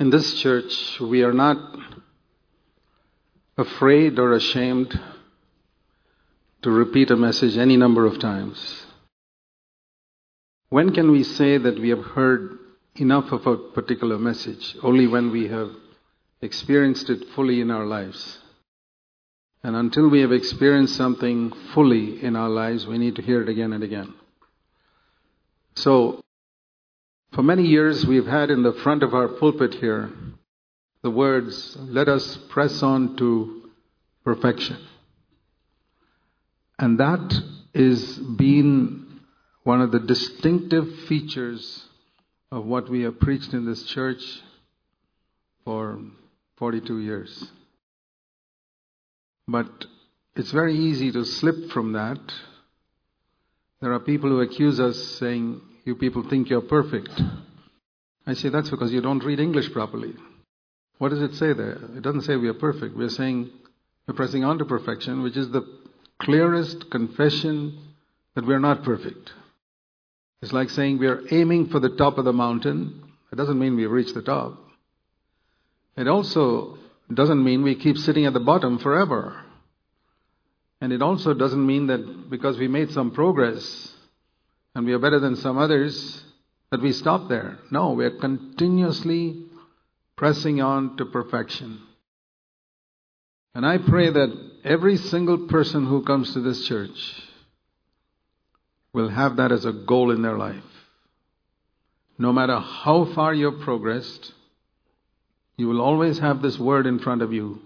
In this church, we are not afraid or ashamed to repeat a message any number of times. When can we say that we have heard enough of a particular message? Only when we have experienced it fully in our lives. And until we have experienced something fully in our lives, we need to hear it again and again. So, for many years, we've had in the front of our pulpit here the words, let us press on to perfection. And that is been one of the distinctive features of what we have preached in this church for 42 years. But it's very easy to slip from that. There are people who accuse us saying, You people think you're perfect. I say, That's because you don't read English properly. What does it say there? It doesn't say we are perfect. We're saying we're pressing on to perfection, which is the clearest confession that we're not perfect. It's like saying we are aiming for the top of the mountain. It doesn't mean we've reached the top. It also doesn't mean we keep sitting at the bottom forever. And it also doesn't mean that because we made some progress and we are better than some others, that we stop there. No, we are continuously pressing on to perfection. And I pray that every single person who comes to this church will have that as a goal in their life. No matter how far you've progressed, you will always have this word in front of you.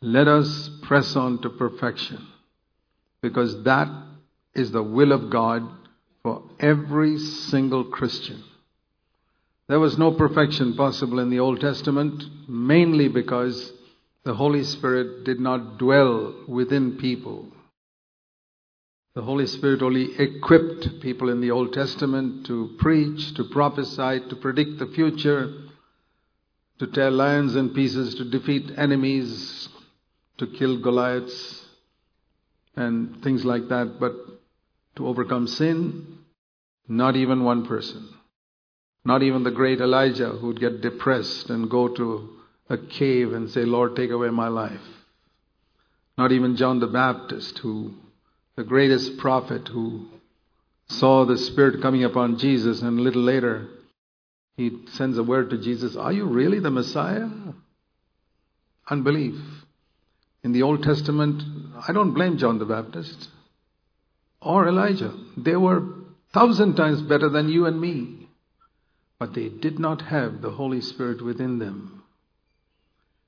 Let us press on to perfection. Because that is the will of God for every single Christian. There was no perfection possible in the Old Testament, mainly because the Holy Spirit did not dwell within people. The Holy Spirit only equipped people in the Old Testament to preach, to prophesy, to predict the future, to tear lions in pieces, to defeat enemies, to kill Goliaths, and things like that. But to overcome sin, not even one person. Not even the great Elijah who would get depressed and go to a cave and say, Lord, take away my life. Not even John the Baptist, who, the greatest prophet, who saw the Spirit coming upon Jesus, and a little later he sends a word to Jesus Are you really the Messiah? Unbelief. In the Old Testament, I don't blame John the Baptist or Elijah. They were thousand times better than you and me. But they did not have the Holy Spirit within them.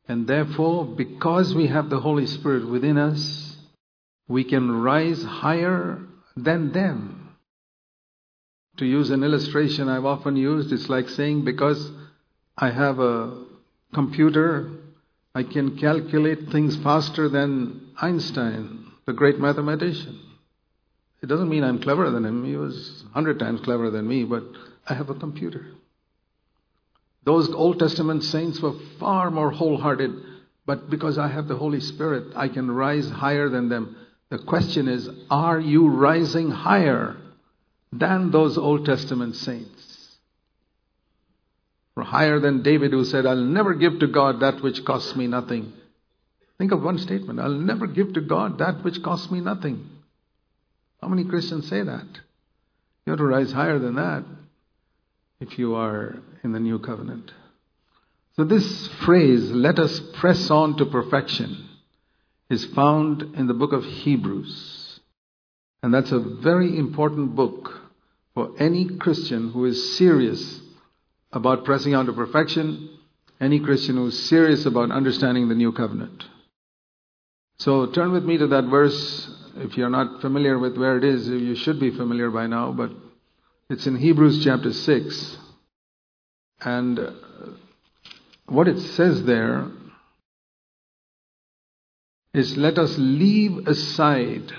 And therefore, because we have the Holy Spirit within us, we can rise higher than them. To use an illustration I've often used, it's like saying, because I have a computer, I can calculate things faster than Einstein, the great mathematician. It doesn't mean I'm cleverer than him. He was hundred times cleverer than me, but I have a computer. Those Old Testament saints were far more wholehearted, but because I have the Holy Spirit, I can rise higher than them. The question is, are you rising higher than those Old Testament saints? Or higher than David, who said, I'll never give to God that which costs me nothing. Think of one statement I'll never give to God that which costs me nothing. How many Christians say that? You have to rise higher than that if you are in the new covenant. So, this phrase, let us press on to perfection, is found in the book of Hebrews. And that's a very important book for any Christian who is serious about pressing on to perfection, any Christian who is serious about understanding the new covenant. So, turn with me to that verse. If you're not familiar with where it is, you should be familiar by now, but it's in Hebrews chapter 6. And uh, what it says there is let us leave aside,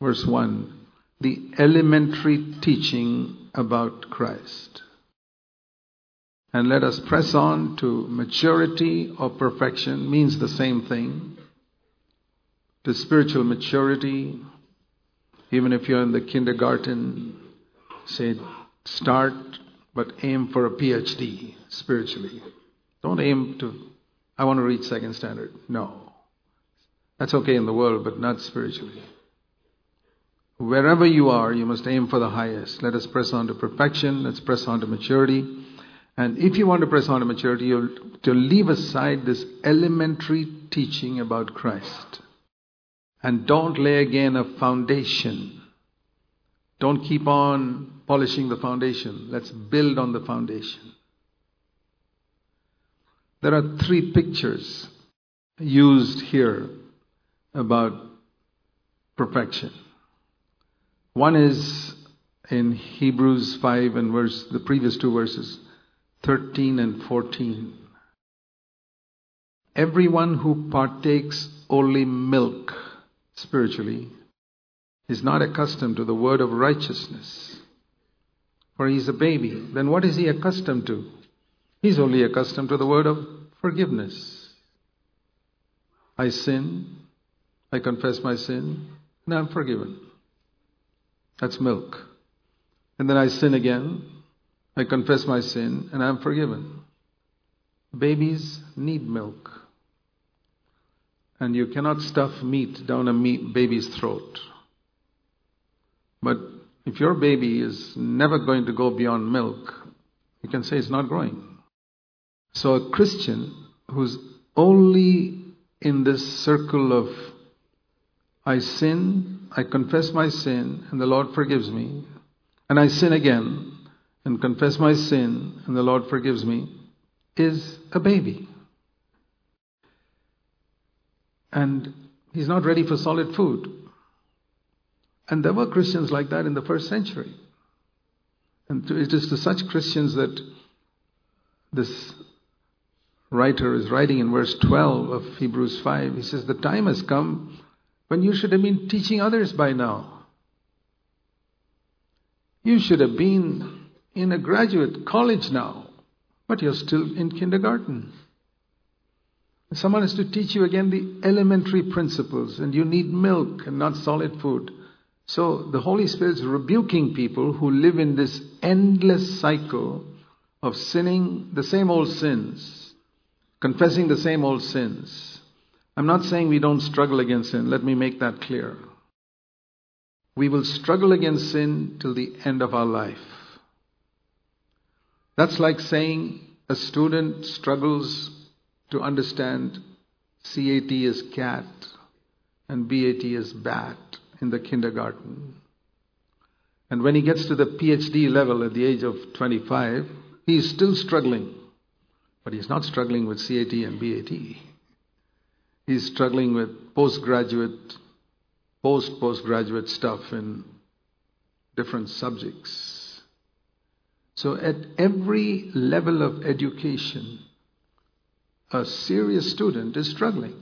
verse 1, the elementary teaching about Christ. And let us press on to maturity or perfection, means the same thing. To spiritual maturity, even if you're in the kindergarten, say, start but aim for a PhD spiritually. Don't aim to, I want to reach second standard. No. That's okay in the world, but not spiritually. Wherever you are, you must aim for the highest. Let us press on to perfection. Let's press on to maturity. And if you want to press on to maturity, you have to leave aside this elementary teaching about Christ. And don't lay again a foundation. Don't keep on polishing the foundation. Let's build on the foundation. There are three pictures used here about perfection. One is in Hebrews 5 and verse the previous two verses 13 and 14. Everyone who partakes only milk spiritually is not accustomed to the word of righteousness. For he's a baby. Then what is he accustomed to? He's only accustomed to the word of forgiveness. I sin, I confess my sin, and I'm forgiven. That's milk. And then I sin again, I confess my sin, and I'm forgiven. Babies need milk. And you cannot stuff meat down a meat baby's throat. But if your baby is never going to go beyond milk, you can say it's not growing. So a Christian who's only in this circle of I sin, I confess my sin, and the Lord forgives me, and I sin again and confess my sin, and the Lord forgives me, is a baby. And he's not ready for solid food. And there were Christians like that in the first century. And it is to such Christians that this writer is writing in verse 12 of Hebrews 5. He says, The time has come when you should have been teaching others by now. You should have been in a graduate college now, but you're still in kindergarten. Someone has to teach you again the elementary principles, and you need milk and not solid food. So the Holy Spirit is rebuking people who live in this endless cycle of sinning the same old sins, confessing the same old sins. I'm not saying we don't struggle against sin. Let me make that clear. We will struggle against sin till the end of our life. That's like saying a student struggles to understand CAT is cat and BAT is bat in the kindergarten. And when he gets to the PhD level at the age of 25, he is still struggling. But he's not struggling with CAT and BAT. He's struggling with postgraduate, post postgraduate stuff in different subjects. So, at every level of education, a serious student is struggling.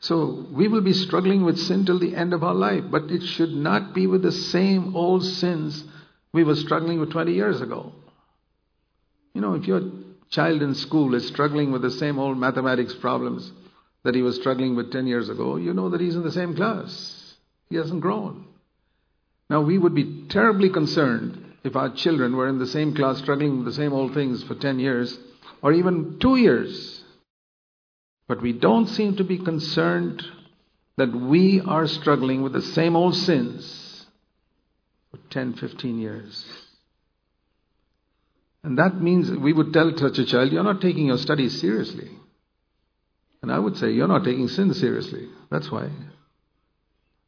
So we will be struggling with sin till the end of our life, but it should not be with the same old sins we were struggling with 20 years ago. You know, if your child in school is struggling with the same old mathematics problems that he was struggling with 10 years ago, you know that he's in the same class. He hasn't grown. Now, we would be terribly concerned if our children were in the same class struggling with the same old things for 10 years or even two years. But we don't seem to be concerned that we are struggling with the same old sins for 10, 15 years. And that means we would tell such a child, you're not taking your studies seriously. And I would say, you're not taking sin seriously. That's why.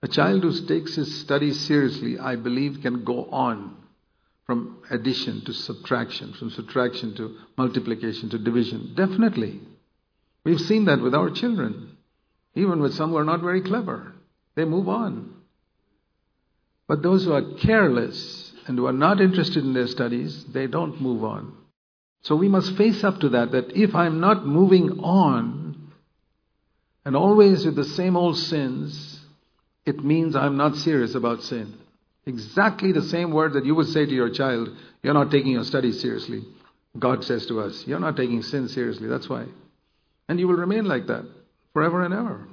A child who takes his studies seriously, I believe, can go on from addition to subtraction, from subtraction to multiplication to division. Definitely. We've seen that with our children. Even with some who are not very clever, they move on. But those who are careless and who are not interested in their studies, they don't move on. So we must face up to that, that if I'm not moving on and always with the same old sins, it means I'm not serious about sin. Exactly the same word that you would say to your child, you're not taking your studies seriously. God says to us, you're not taking sin seriously. That's why. And you will remain like that forever and ever.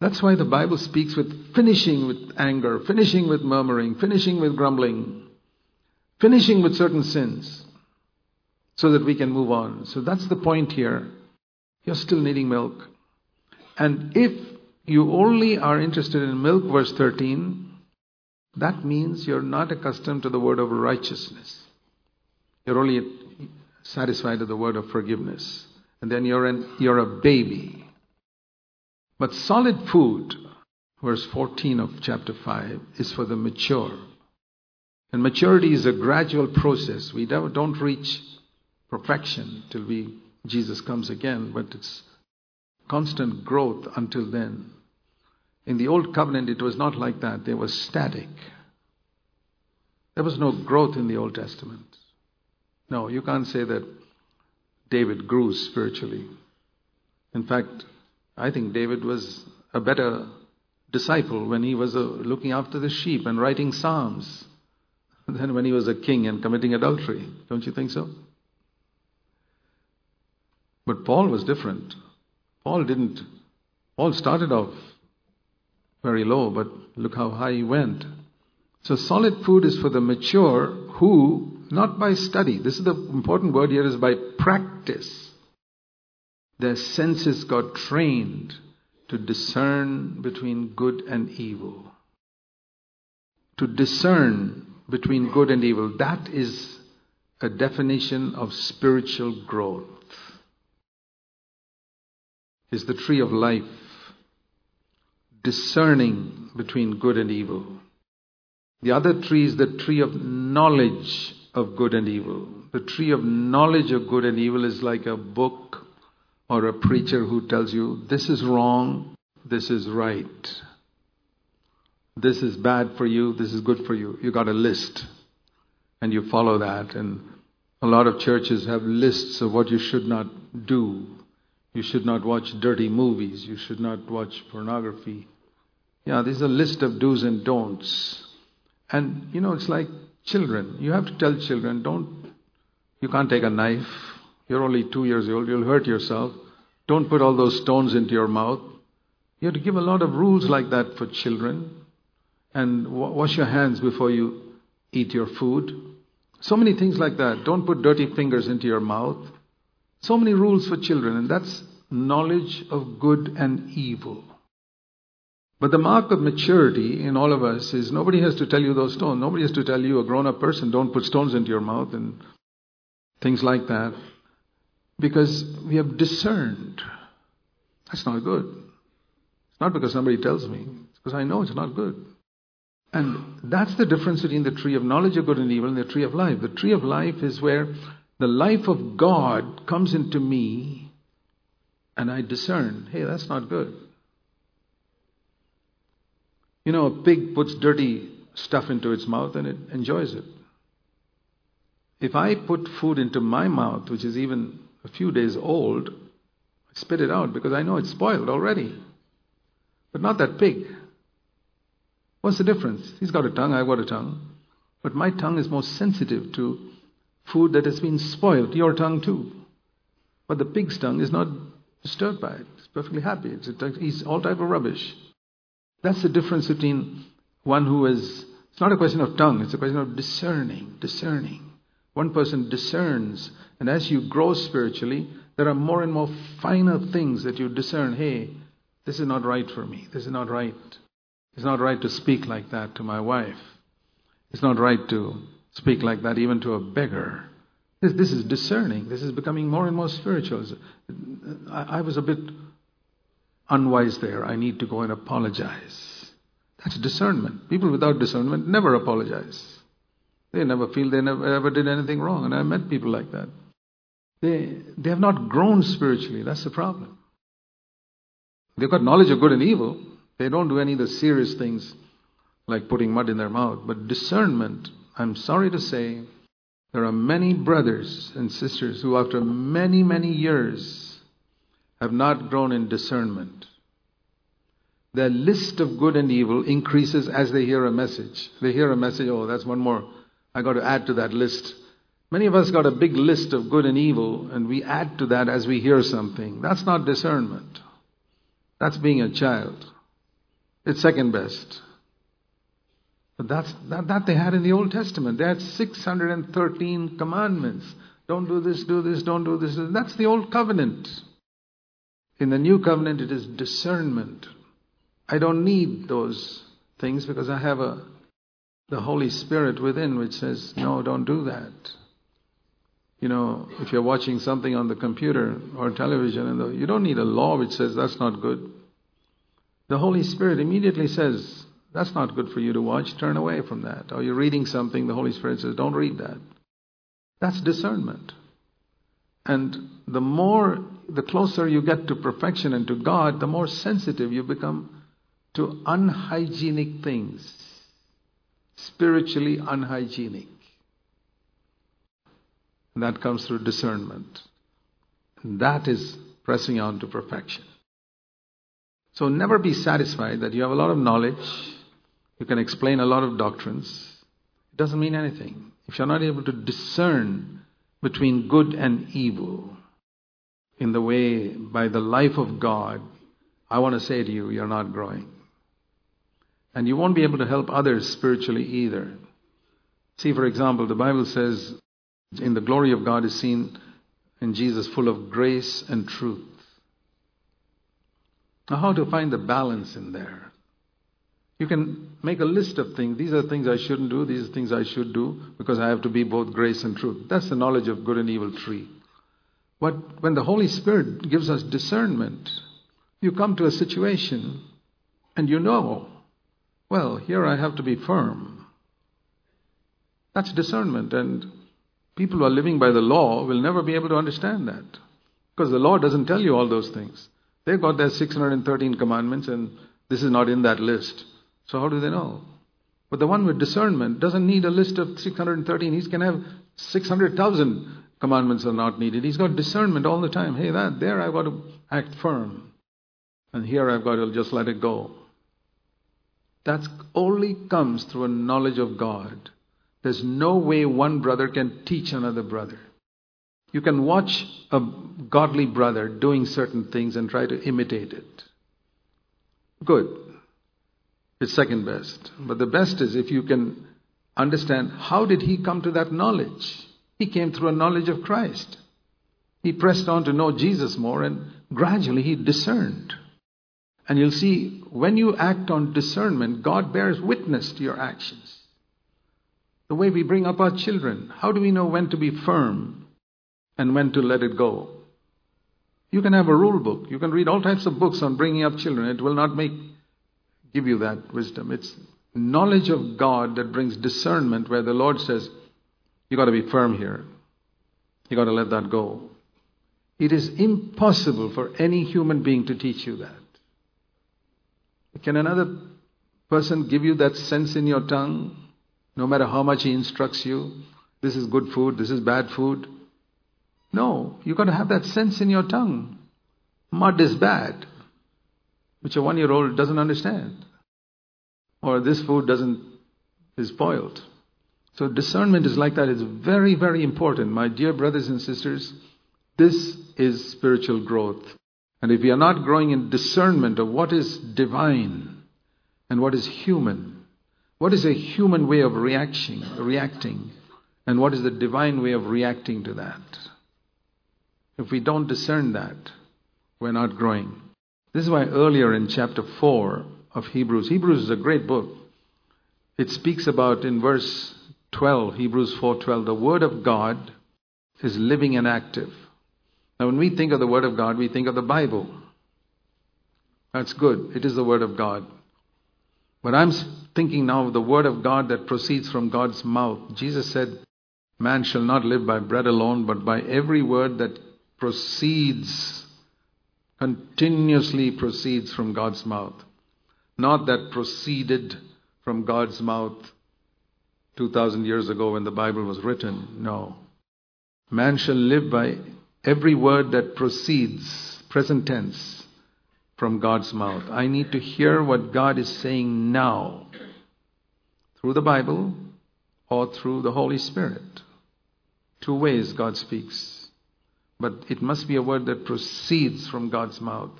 That's why the Bible speaks with finishing with anger, finishing with murmuring, finishing with grumbling, finishing with certain sins. so that we can move on. So that's the point here. You're still needing milk. And if you only are interested in milk, verse 13, that means you're not accustomed to the word of righteousness. You're only satisfied with the word of forgiveness. And then you're, an, you're a baby. But solid food, verse 14 of chapter 5, is for the mature. And maturity is a gradual process. We don't reach perfection till we Jesus comes again, but it's constant growth until then. In the old covenant, it was not like that. There was static. There was no growth in the Old Testament. No, you can't say that David grew spiritually. In fact, I think David was a better disciple when he was uh, looking after the sheep and writing psalms than when he was a king and committing adultery. Don't you think so? But Paul was different. Paul didn't, Paul started off very low, but look how high he went. So solid food is for the mature who, not by study, this is the important word here is by practice. Their senses got trained to discern between good and evil. To discern between good and evil. That is a definition of spiritual growth is the tree of life, discerning between good and evil. The other tree is the tree of knowledge of good and evil. The tree of knowledge of good and evil is like a book or a preacher who tells you this is wrong, this is right. This is bad for you, this is good for you. You got a list and you follow that. And a lot of churches have lists of what you should not do you should not watch dirty movies. You should not watch pornography. Yeah, there's a list of do's and don'ts. And, you know, it's like children. You have to tell children, don't, you can't take a knife. You're only two years old. You'll hurt yourself. Don't put all those stones into your mouth. You have to give a lot of rules like that for children. And wash your hands before you eat your food. So many things like that. Don't put dirty fingers into your mouth. So many rules for children, and that's knowledge of good and evil. But the mark of maturity in all of us is nobody has to tell you those stones. Nobody has to tell you, a grown up person, don't put stones into your mouth and things like that. Because we have discerned. That's not good. It's not because somebody tells me, it's because I know it's not good. And that's the difference between the tree of knowledge of good and evil and the tree of life. The tree of life is where the life of God comes into me and I discern, hey, that's not good. You know, a pig puts dirty stuff into its mouth and it enjoys it. If I put food into my mouth, which is even a few days old, I spit it out because I know it's spoiled already. But not that pig. What's the difference? He's got a tongue, I've got a tongue. But my tongue is more sensitive to food that has been spoiled, your tongue too. But the pig's tongue is not disturbed by it. It's perfectly happy. It's, eats all type of rubbish. That's the difference between one who is, it's not a question of tongue, it's a question of discerning, discerning. One person discerns, and as you grow spiritually, there are more and more finer things that you discern. Hey, this is not right for me. This is not right. It's not right to speak like that to my wife. It's not right to speak like that even to a beggar. This, this is discerning. This is becoming more and more spiritual. I, I was a bit unwise there. I need to go and apologize. That's discernment. People without discernment never apologize. They never feel they never ever did anything wrong. And I met people like that. They, they have not grown spiritually. That's the problem. They've got knowledge of good and evil. They don't do any of the serious things like putting mud in their mouth. But discernment I'm sorry to say, there are many brothers and sisters who, after many, many years, have not grown in discernment. Their list of good and evil increases as they hear a message. They hear a message, oh, that's one more. I got to add to that list. Many of us got a big list of good and evil, and we add to that as we hear something. That's not discernment. That's being a child. It's second best. That's, that, that they had in the Old Testament. They had 613 commandments. Don't do this, do this, don't do this. That's the old covenant. In the new covenant, it is discernment. I don't need those things because I have a the Holy Spirit within which says, no, don't do that. You know, if you're watching something on the computer or television, and you don't need a law which says that's not good. The Holy Spirit immediately says, that's not good for you to watch, turn away from that. Or you're reading something, the Holy Spirit says, don't read that. That's discernment. And the more, the closer you get to perfection and to God, the more sensitive you become to unhygienic things, spiritually unhygienic. And that comes through discernment. And that is pressing on to perfection. So never be satisfied that you have a lot of knowledge, you can explain a lot of doctrines. It doesn't mean anything. If you're not able to discern between good and evil in the way, by the life of God, I want to say to you, you're not growing. And you won't be able to help others spiritually either. See, for example, the Bible says, in the glory of God is seen in Jesus full of grace and truth. Now, how to find the balance in there? You can make a list of things. These are things I shouldn't do, these are things I should do, because I have to be both grace and truth. That's the knowledge of good and evil tree. But when the Holy Spirit gives us discernment, you come to a situation and you know, well, here I have to be firm. That's discernment. And people who are living by the law will never be able to understand that. Because the law doesn't tell you all those things. They've got their 613 commandments, and this is not in that list. So how do they know? But the one with discernment doesn't need a list of 613. He can have 600,000 commandments are not needed. He's got discernment all the time. Hey, that there I've got to act firm. And here I've got to just let it go. That only comes through a knowledge of God. There's no way one brother can teach another brother. You can watch a godly brother doing certain things and try to imitate it. Good. It's second best. But the best is if you can understand how did he come to that knowledge? He came through a knowledge of Christ. He pressed on to know Jesus more and gradually he discerned. And you'll see when you act on discernment, God bears witness to your actions. The way we bring up our children, how do we know when to be firm and when to let it go? You can have a rule book. You can read all types of books on bringing up children. It will not make give you that wisdom. It's knowledge of God that brings discernment where the Lord says, you got to be firm here. You got to let that go. It is impossible for any human being to teach you that. Can another person give you that sense in your tongue, no matter how much he instructs you? This is good food, this is bad food. No, you've got to have that sense in your tongue. Mud is bad which a one year old doesn't understand. Or this food doesn't, is spoiled. So discernment is like that. It's very, very important. My dear brothers and sisters, this is spiritual growth. And if we are not growing in discernment of what is divine and what is human, what is a human way of reaction, reacting, and what is the divine way of reacting to that? If we don't discern that, we're not growing. This is why earlier in chapter 4 of Hebrews, Hebrews is a great book. It speaks about in verse 12, Hebrews 4:12, the word of God is living and active. Now when we think of the word of God, we think of the Bible. That's good. It is the word of God. But I'm thinking now of the word of God that proceeds from God's mouth. Jesus said, Man shall not live by bread alone, but by every word that proceeds continuously proceeds from God's mouth. Not that proceeded from God's mouth 2,000 years ago when the Bible was written. No. Man shall live by every word that proceeds, present tense, from God's mouth. I need to hear what God is saying now through the Bible or through the Holy Spirit. Two ways God speaks. But it must be a word that proceeds from God's mouth.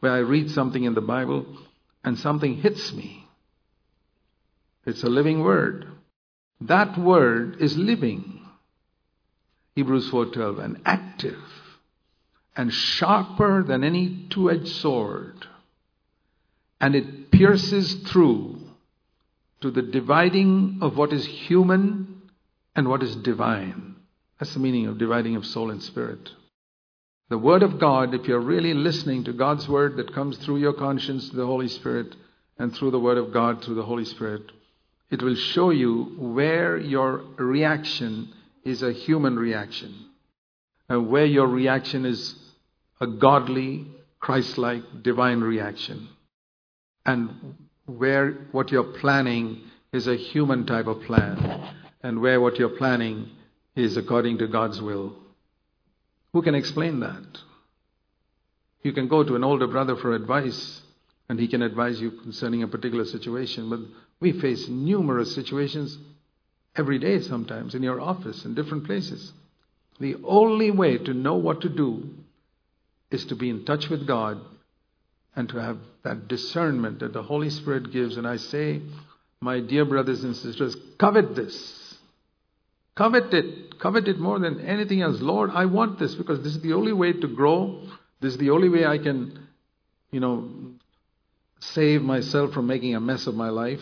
Where I read something in the Bible and something hits me. It's a living word. That word is living. Hebrews 4:12, and active and sharper than any two-edged sword, and it pierces through to the dividing of what is human and what is divine. That's the meaning of dividing of soul and spirit. The Word of God, if you're really listening to God's Word that comes through your conscience, the Holy Spirit, and through the Word of God, through the Holy Spirit, it will show you where your reaction is a human reaction, and where your reaction is a godly, Christ like, divine reaction, and where what you're planning is a human type of plan, and where what you're planning is according to God's will. Who can explain that? You can go to an older brother for advice, and he can advise you concerning a particular situation, but we face numerous situations every day sometimes in your office, in different places. The only way to know what to do is to be in touch with God and to have that discernment that the Holy Spirit gives. And I say, my dear brothers and sisters, covet this. Covet it. Covet it more than anything else. Lord, I want this because this is the only way to grow. This is the only way I can, you know, save myself from making a mess of my life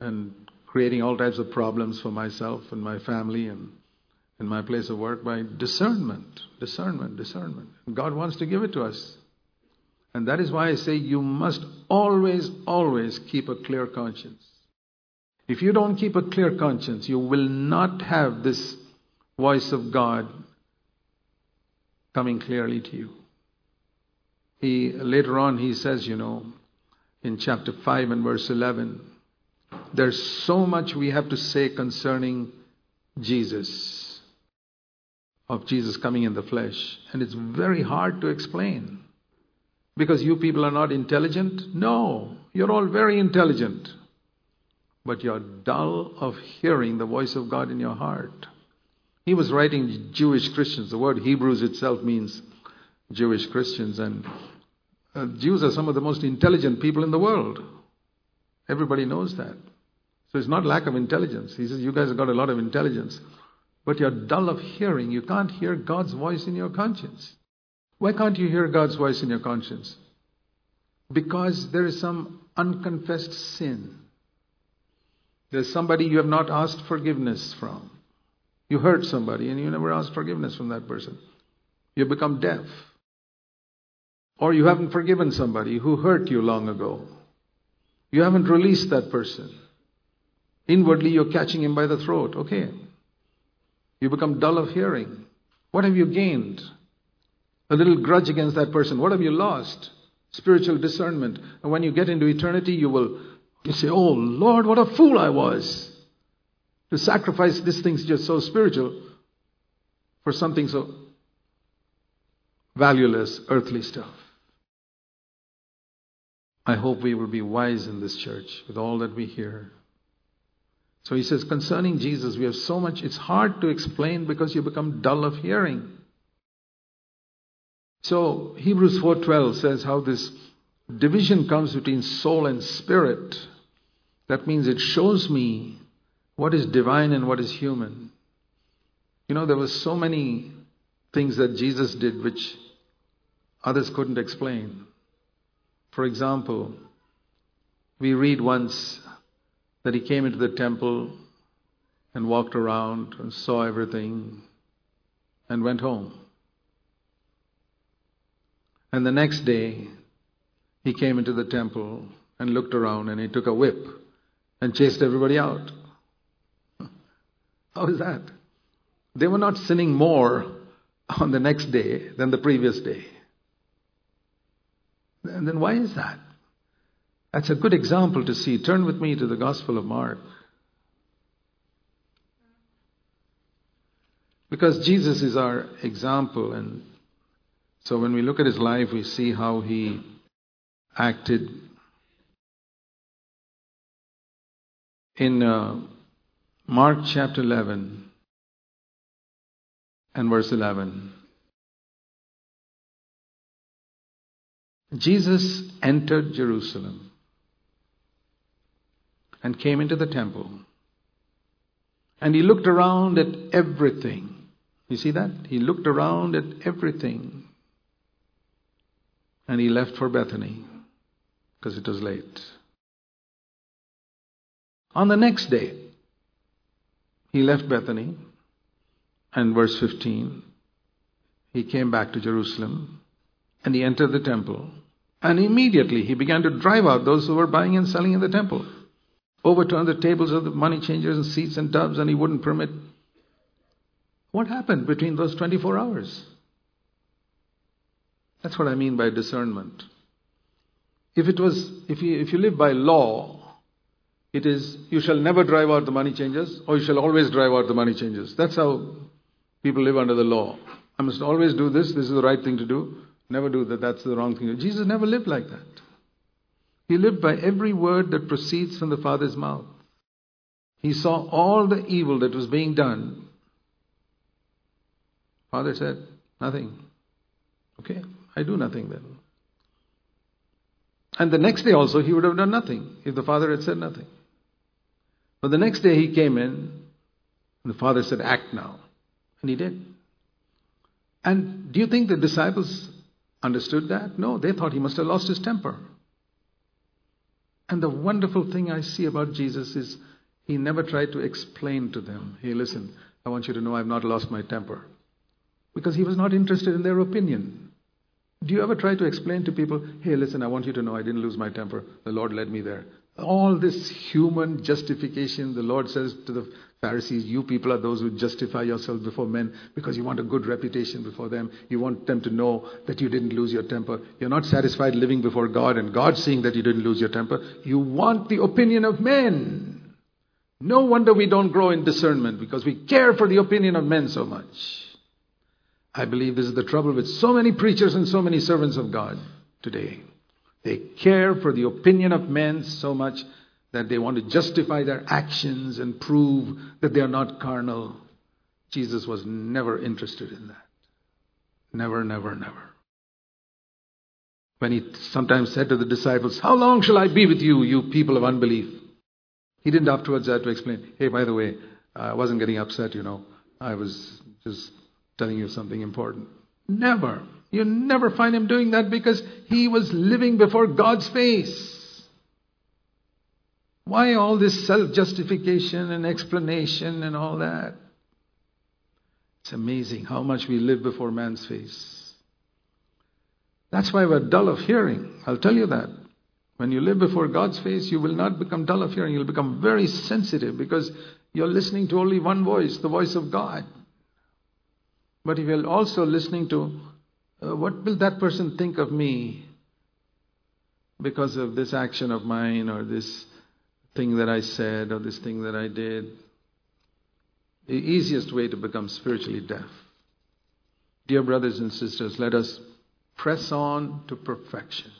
and creating all types of problems for myself and my family and in my place of work by discernment, discernment, discernment. God wants to give it to us. And that is why I say you must always, always keep a clear conscience. If you don't keep a clear conscience, you will not have this voice of God coming clearly to you. He later on he says, you know, in chapter 5 and verse 11, there's so much we have to say concerning Jesus, of Jesus coming in the flesh, and it's very hard to explain. Because you people are not intelligent? No, you're all very intelligent. But you're dull of hearing the voice of God in your heart. He was writing Jewish Christians. The word Hebrews itself means Jewish Christians. And uh, Jews are some of the most intelligent people in the world. Everybody knows that. So it's not lack of intelligence. He says, You guys have got a lot of intelligence, but you're dull of hearing. You can't hear God's voice in your conscience. Why can't you hear God's voice in your conscience? Because there is some unconfessed sin. There's somebody you have not asked forgiveness from. You hurt somebody and you never asked forgiveness from that person. You become deaf. Or you haven't forgiven somebody who hurt you long ago. You haven't released that person. Inwardly, you're catching him by the throat. Okay. You become dull of hearing. What have you gained? a little grudge against that person. What have you lost? Spiritual discernment. And when you get into eternity, you will you say, Oh Lord, what a fool I was to sacrifice these thing's just so spiritual for something so valueless, earthly stuff. I hope we will be wise in this church with all that we hear. So he says, concerning Jesus, we have so much, it's hard to explain because you become dull of hearing. So Hebrews 4:12 says how this division comes between soul and spirit. That means it shows me what is divine and what is human. You know there were so many things that Jesus did which others couldn't explain. For example, we read once that he came into the temple and walked around and saw everything and went home. And the next day, he came into the temple and looked around and he took a whip and chased everybody out. How is that? They were not sinning more on the next day than the previous day. And then why is that? That's a good example to see. Turn with me to the Gospel of Mark. Because Jesus is our example, and so when we look at his life, we see how he acted. In uh, Mark chapter 11 and verse 11, Jesus entered Jerusalem and came into the temple. And he looked around at everything You see that? He looked around at everything. And he left for Bethany because it was late. On the next day, he left Bethany, and verse 15, he came back to Jerusalem and he entered the temple. And immediately he began to drive out those who were buying and selling in the temple, overturn the tables of the money changers and seats and doves, and he wouldn't permit. What happened between those 24 hours? That's what I mean by discernment. If it was, if you, if you live by law, it is, you shall never drive out the money changers, or you shall always drive out the money changers. That's how people live under the law. I must always do this, this is the right thing to do. Never do that, that's the wrong thing. Jesus never lived like that. He lived by every word that proceeds from the Father's mouth. He saw all the evil that was being done. Father said, Nothing. Okay, I do nothing then. And the next day also, he would have done nothing if the Father had said nothing. But the next day he came in, and the Father said, Act now. And he did. And do you think the disciples understood that? No, they thought he must have lost his temper. And the wonderful thing I see about Jesus is he never tried to explain to them, hey, listen, I want you to know I've not lost my temper. Because he was not interested in their opinion. Do you ever try to explain to people, hey, listen, I want you to know I didn't lose my temper. The Lord led me there. All this human justification, the Lord says to the Pharisees, you people are those who justify yourselves before men because you want a good reputation before them. You want them to know that you didn't lose your temper. You're not satisfied living before God and God seeing that you didn't lose your temper. You want the opinion of men. No wonder we don't grow in discernment because we care for the opinion of men so much. I believe this is the trouble with so many preachers and so many servants of God today. They care for the opinion of men so much that they want to justify their actions and prove that they are not carnal. Jesus was never interested in that. Never, never, never. When he sometimes said to the disciples, How long shall I be with you, you people of unbelief? He didn't afterwards have to explain, Hey, by the way, I wasn't getting upset, you know. I was just telling you something important. Never. You never find him doing that because he was living before God's face. Why all this self justification and explanation and all that? It's amazing how much we live before man's face. That's why we're dull of hearing. I'll tell you that. When you live before God's face, you will not become dull of hearing. You'll become very sensitive because you're listening to only one voice, the voice of God. But if you're also listening to uh, what will that person think of me because of this action of mine or this thing that I said or this thing that I did. The easiest way to become spiritually deaf. Dear brothers and sisters, let us press on to perfection.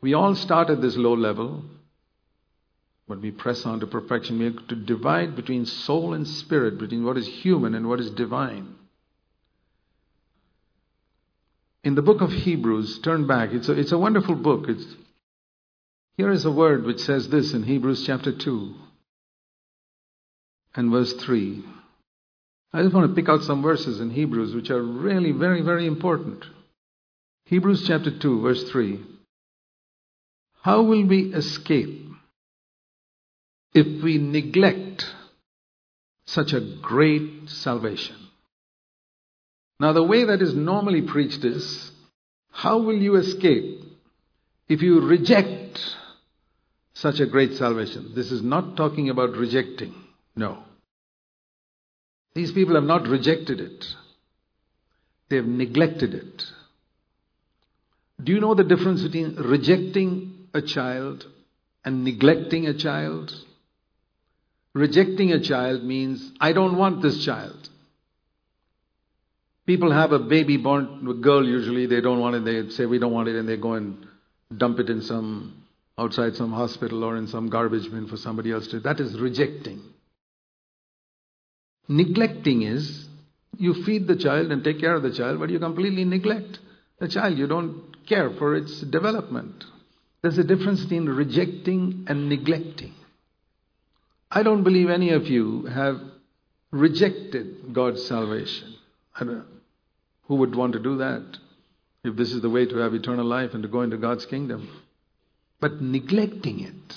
We all start at this low level, but we press on to perfection. We have to divide between soul and spirit, between what is human and what is divine. In the book of Hebrews, turn back. It's a, it's a wonderful book. It's here is a word which says this in Hebrews chapter 2 and verse 3. I just want to pick out some verses in Hebrews which are really very, very important. Hebrews chapter 2, verse 3. How will we escape if we neglect such a great salvation? Now, the way that is normally preached is how will you escape if you reject such a great salvation. This is not talking about rejecting. No. These people have not rejected it, they have neglected it. Do you know the difference between rejecting a child and neglecting a child? Rejecting a child means, I don't want this child. People have a baby born, a girl usually, they don't want it, they say, we don't want it, and they go and dump it in some outside some hospital or in some garbage bin for somebody else to. That is rejecting. Neglecting is you feed the child and take care of the child, but you completely neglect the child. You don't care for its development. There's a difference between rejecting and neglecting. I don't believe any of you have rejected God's salvation. Who would want to do that if this is the way to have eternal life and to go into God's kingdom? But neglecting it.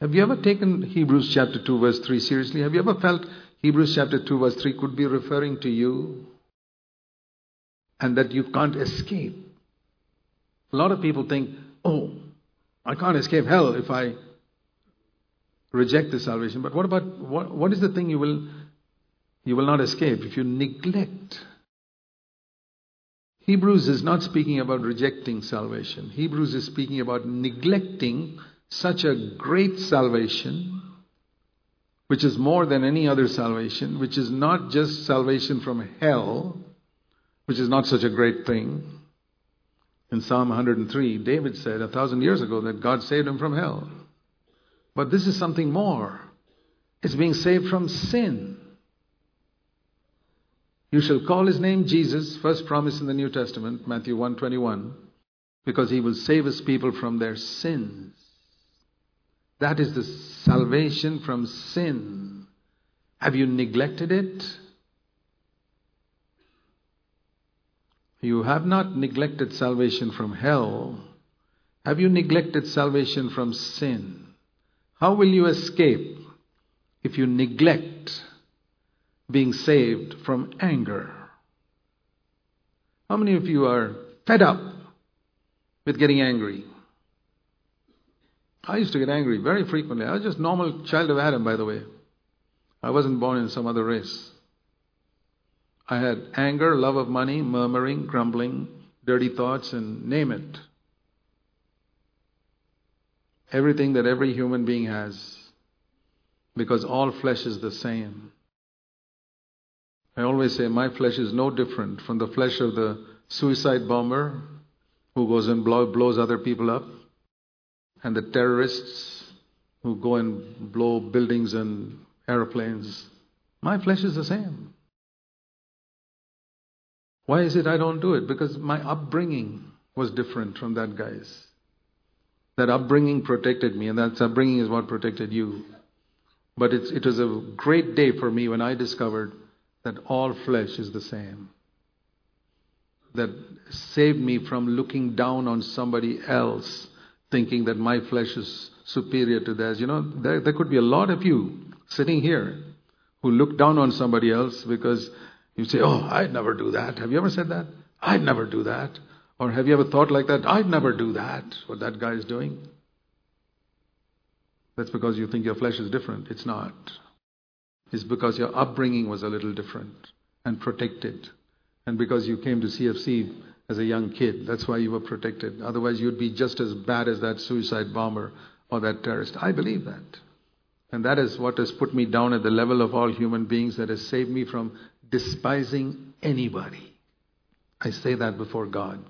Have you ever taken Hebrews chapter 2, verse 3 seriously? Have you ever felt Hebrews chapter 2, verse 3 could be referring to you and that you can't escape? A lot of people think, oh, I can't escape hell if I reject the salvation. But what about what, what is the thing you will you will not escape if you neglect? Hebrews is not speaking about rejecting salvation. Hebrews is speaking about neglecting such a great salvation, which is more than any other salvation, which is not just salvation from hell, which is not such a great thing. In Psalm 103, David said a thousand years ago that God saved him from hell. But this is something more. It's being saved from sin. You shall call his name Jesus, first promise in the New Testament, Matthew 1:21, because he will save his people from their sins. That is the salvation from sin. Have you neglected it? You have not neglected salvation from hell. Have you neglected salvation from sin? How will you escape if you neglect being saved from anger? How many of you are fed up with getting angry? I used to get angry very frequently. I was just normal child of Adam, by the way. I wasn't born in some other race. I had anger, love of money, murmuring, grumbling, dirty thoughts, and name it. Everything that every human being has. Because all flesh is the same. I always say my flesh is no different from the flesh of the suicide bomber who goes and blow, blows other people up and the terrorists who go and blow buildings and airplanes. My flesh is the same. Why is it I don't do it? Because my upbringing was different from that guy's. That upbringing protected me, and that upbringing is what protected you. But it was a great day for me when I discovered that all flesh is the same. That saved me from looking down on somebody else thinking that my flesh is superior to theirs. You know, there, there could be a lot of you sitting here who look down on somebody else because you say, Oh, I'd never do that. Have you ever said that? I'd never do that. Or have you ever thought like that? I'd never do that, what that guy is doing. That's because you think your flesh is different. It's not. It's because your upbringing was a little different and protected. And because you came to CFC as a young kid. That's why you were protected. Otherwise, you'd be just as bad as that suicide bomber or that terrorist. I believe that. And that is what has put me down at the level of all human beings, that has saved me from despising anybody. I say that before God.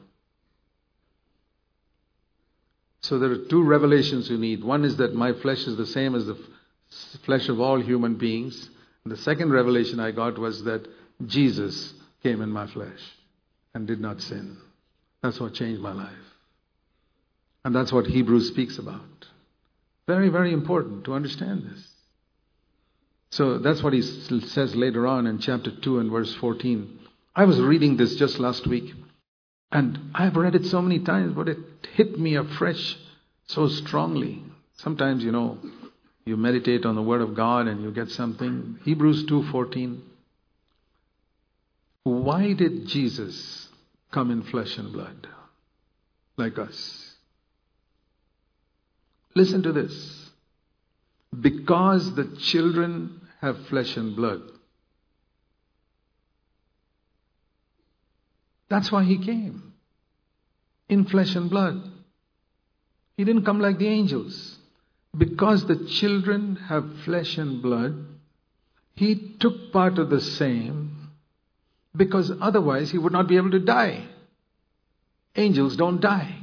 So there are two revelations you need. One is that my flesh is the same as the flesh of all human beings. And the second revelation I got was that Jesus came in my flesh and did not sin. That's what changed my life. And that's what Hebrews speaks about. Very, very important to understand this. So that's what he says later on in chapter 2 and verse 14. I was reading this just last week, and I've read it so many times, but it hit me afresh so strongly. Sometimes, you know, you meditate on the word of God and you get something. Hebrews 2:14. Why did Jesus come in flesh and blood, like us. Listen to this. Because the children have flesh and blood. That's why he came. In flesh and blood. He didn't come like the angels. Because the children have flesh and blood, he took part of the same because otherwise he would not be able to die. Angels don't die.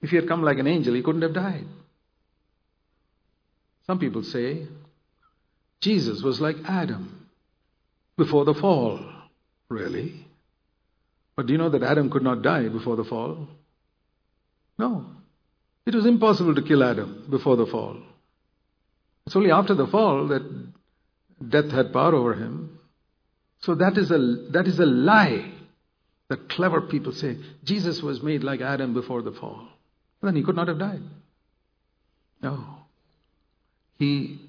If he had come like an angel, he couldn't have died. Some people say Jesus was like Adam before the fall. Really? But do you know that Adam could not die before the fall? No. It was impossible to kill Adam before the fall. It's only after the fall that death had power over him. So that is a, that is a lie that clever people say Jesus was made like Adam before the fall. Then he could not have died. No. He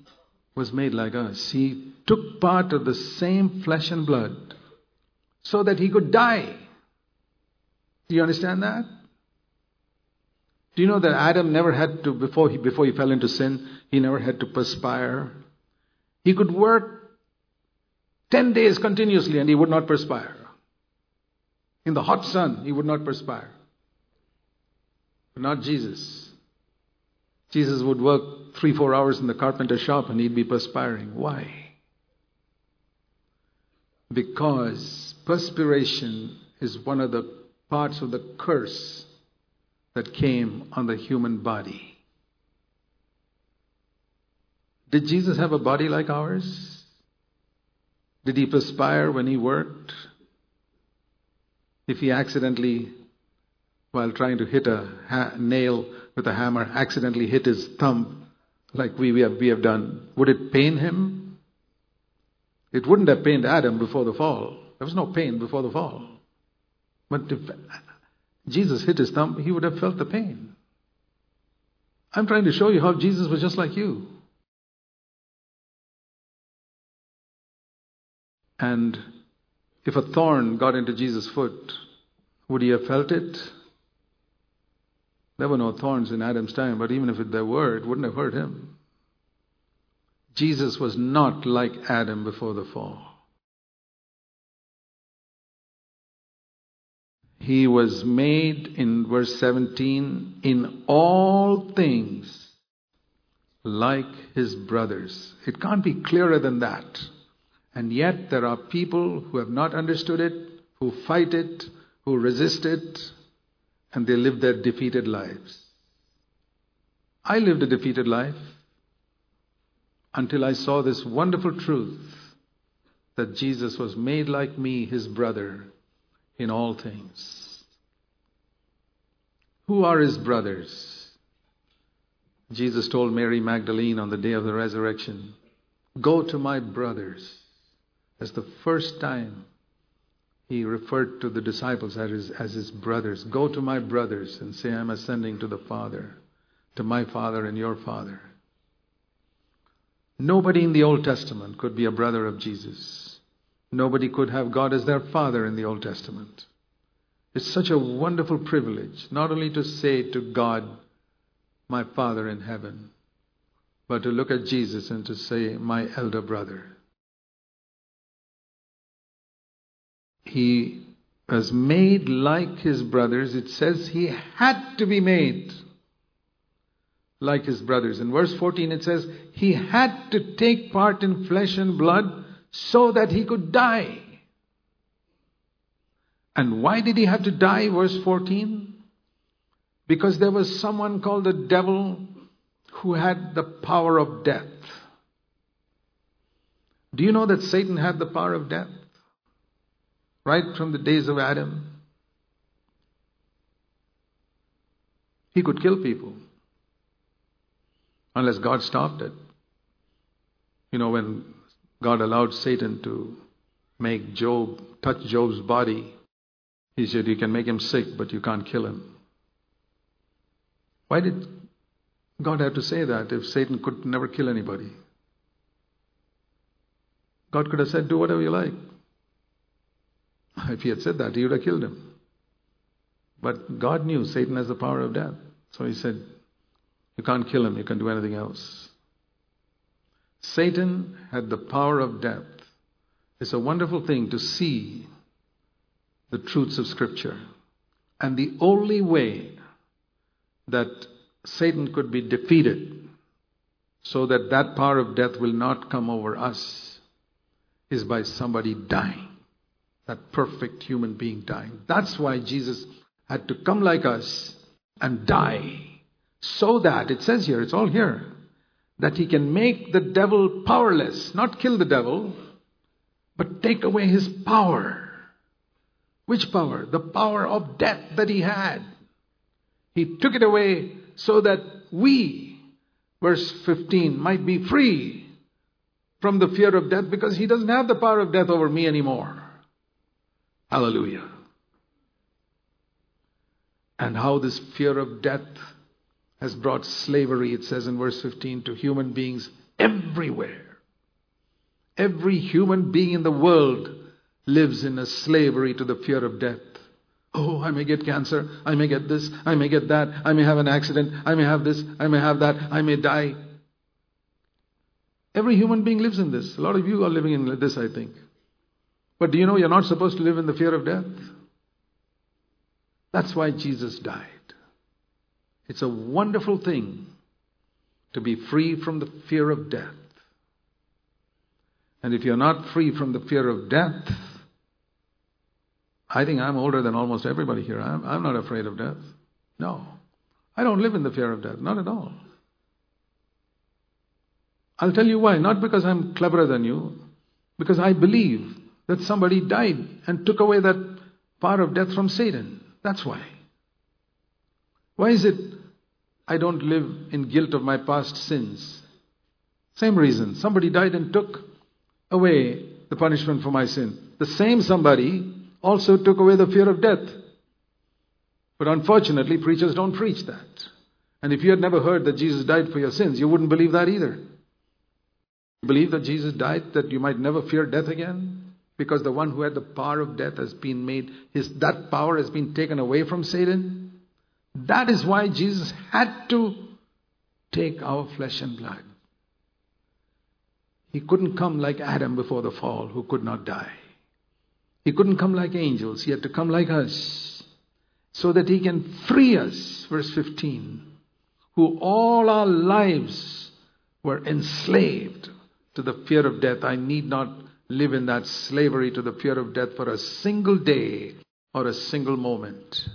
was made like us. He took part of the same flesh and blood so that he could die. Do you understand that? Do you know that Adam never had to, before he, before he fell into sin, he never had to perspire? He could work 10 days continuously and he would not perspire. In the hot sun, he would not perspire. But not Jesus. Jesus would work three, four hours in the carpenter shop and he'd be perspiring. Why? Because perspiration is one of the parts of the curse that came on the human body. Did Jesus have a body like ours? Did he perspire when he worked? If he accidentally, while trying to hit a ha- nail with a hammer, accidentally hit his thumb, like we, we, have, we have done, would it pain him? It wouldn't have pained Adam before the fall. There was no pain before the fall. But if Jesus hit his thumb, he would have felt the pain. I'm trying to show you how Jesus was just like you. And if a thorn got into Jesus' foot, would he have felt it? There were no thorns in Adam's time, but even if there were, it wouldn't have hurt him. Jesus was not like Adam before the fall. He was made, in verse 17, in all things like his brothers. It can't be clearer than that. And yet there are people who have not understood it, who fight it, who resist it, and they live their defeated lives. I lived a defeated life until I saw this wonderful truth that Jesus was made like me, his brother, in all things. Who are his brothers? Jesus told Mary Magdalene on the day of the resurrection, Go to my brothers. That's the first time he referred to the disciples as his, as his brothers. Go to my brothers and say, I'm ascending to the Father, to my Father and your Father. Nobody in the Old Testament could be a brother of Jesus. Nobody could have God as their father in the Old Testament. It's such a wonderful privilege, not only to say to God, my Father in heaven, but to look at Jesus and to say, my elder brother. He was made like his brothers. It says he had to be made like his brothers. In verse 14, it says he had to take part in flesh and blood so that he could die. And why did he have to die? Verse 14. Because there was someone called the devil who had the power of death. Do you know that Satan had the power of death? Right from the days of Adam. He could kill people unless God stopped it. You know, when God allowed Satan to make Job, touch Job's body. He said, You can make him sick, but you can't kill him. Why did God have to say that if Satan could never kill anybody? God could have said, Do whatever you like. If he had said that, he would have killed him. But God knew Satan has the power of death. So he said, You can't kill him, you can do anything else. Satan had the power of death. It's a wonderful thing to see the truths of Scripture. And the only way that Satan could be defeated so that that power of death will not come over us is by somebody dying. That perfect human being dying. That's why Jesus had to come like us and die. So that, it says here, it's all here, that he can make the devil powerless, not kill the devil, but take away his power. Which power? The power of death that he had. He took it away so that we, verse 15, might be free from the fear of death because he doesn't have the power of death over me anymore. Hallelujah. And how this fear of death has brought slavery, it says in verse 15, to human beings everywhere. Every human being in the world lives in a slavery to the fear of death. Oh, I may get cancer. I may get this. I may get that. I may have an accident. I may have this. I may have that. I may die. Every human being lives in this. A lot of you are living in this, I think. But do you know you're not supposed to live in the fear of death? That's why Jesus died. It's a wonderful thing to be free from the fear of death. And if you're not free from the fear of death, I think I'm older than almost everybody here. I'm, I'm not afraid of death. No. I don't live in the fear of death. Not at all. I'll tell you why. Not because I'm cleverer than you, because I believe that somebody died and took away that power of death from Satan. That's why. Why is it I don't live in guilt of my past sins? Same reason. Somebody died and took away the punishment for my sin. The same somebody also took away the fear of death. But unfortunately, preachers don't preach that. And if you had never heard that Jesus died for your sins, you wouldn't believe that either. You believe that Jesus died that you might never fear death again? Because the one who had the power of death has been made, his, that power has been taken away from Satan. That is why Jesus had to take our flesh and blood. He couldn't come like Adam before the fall, who could not die. He couldn't come like angels. He had to come like us so that he can free us. Verse 15. Who all our lives were enslaved to the fear of death. I need not live in that slavery to the fear of death for a single day or a single moment.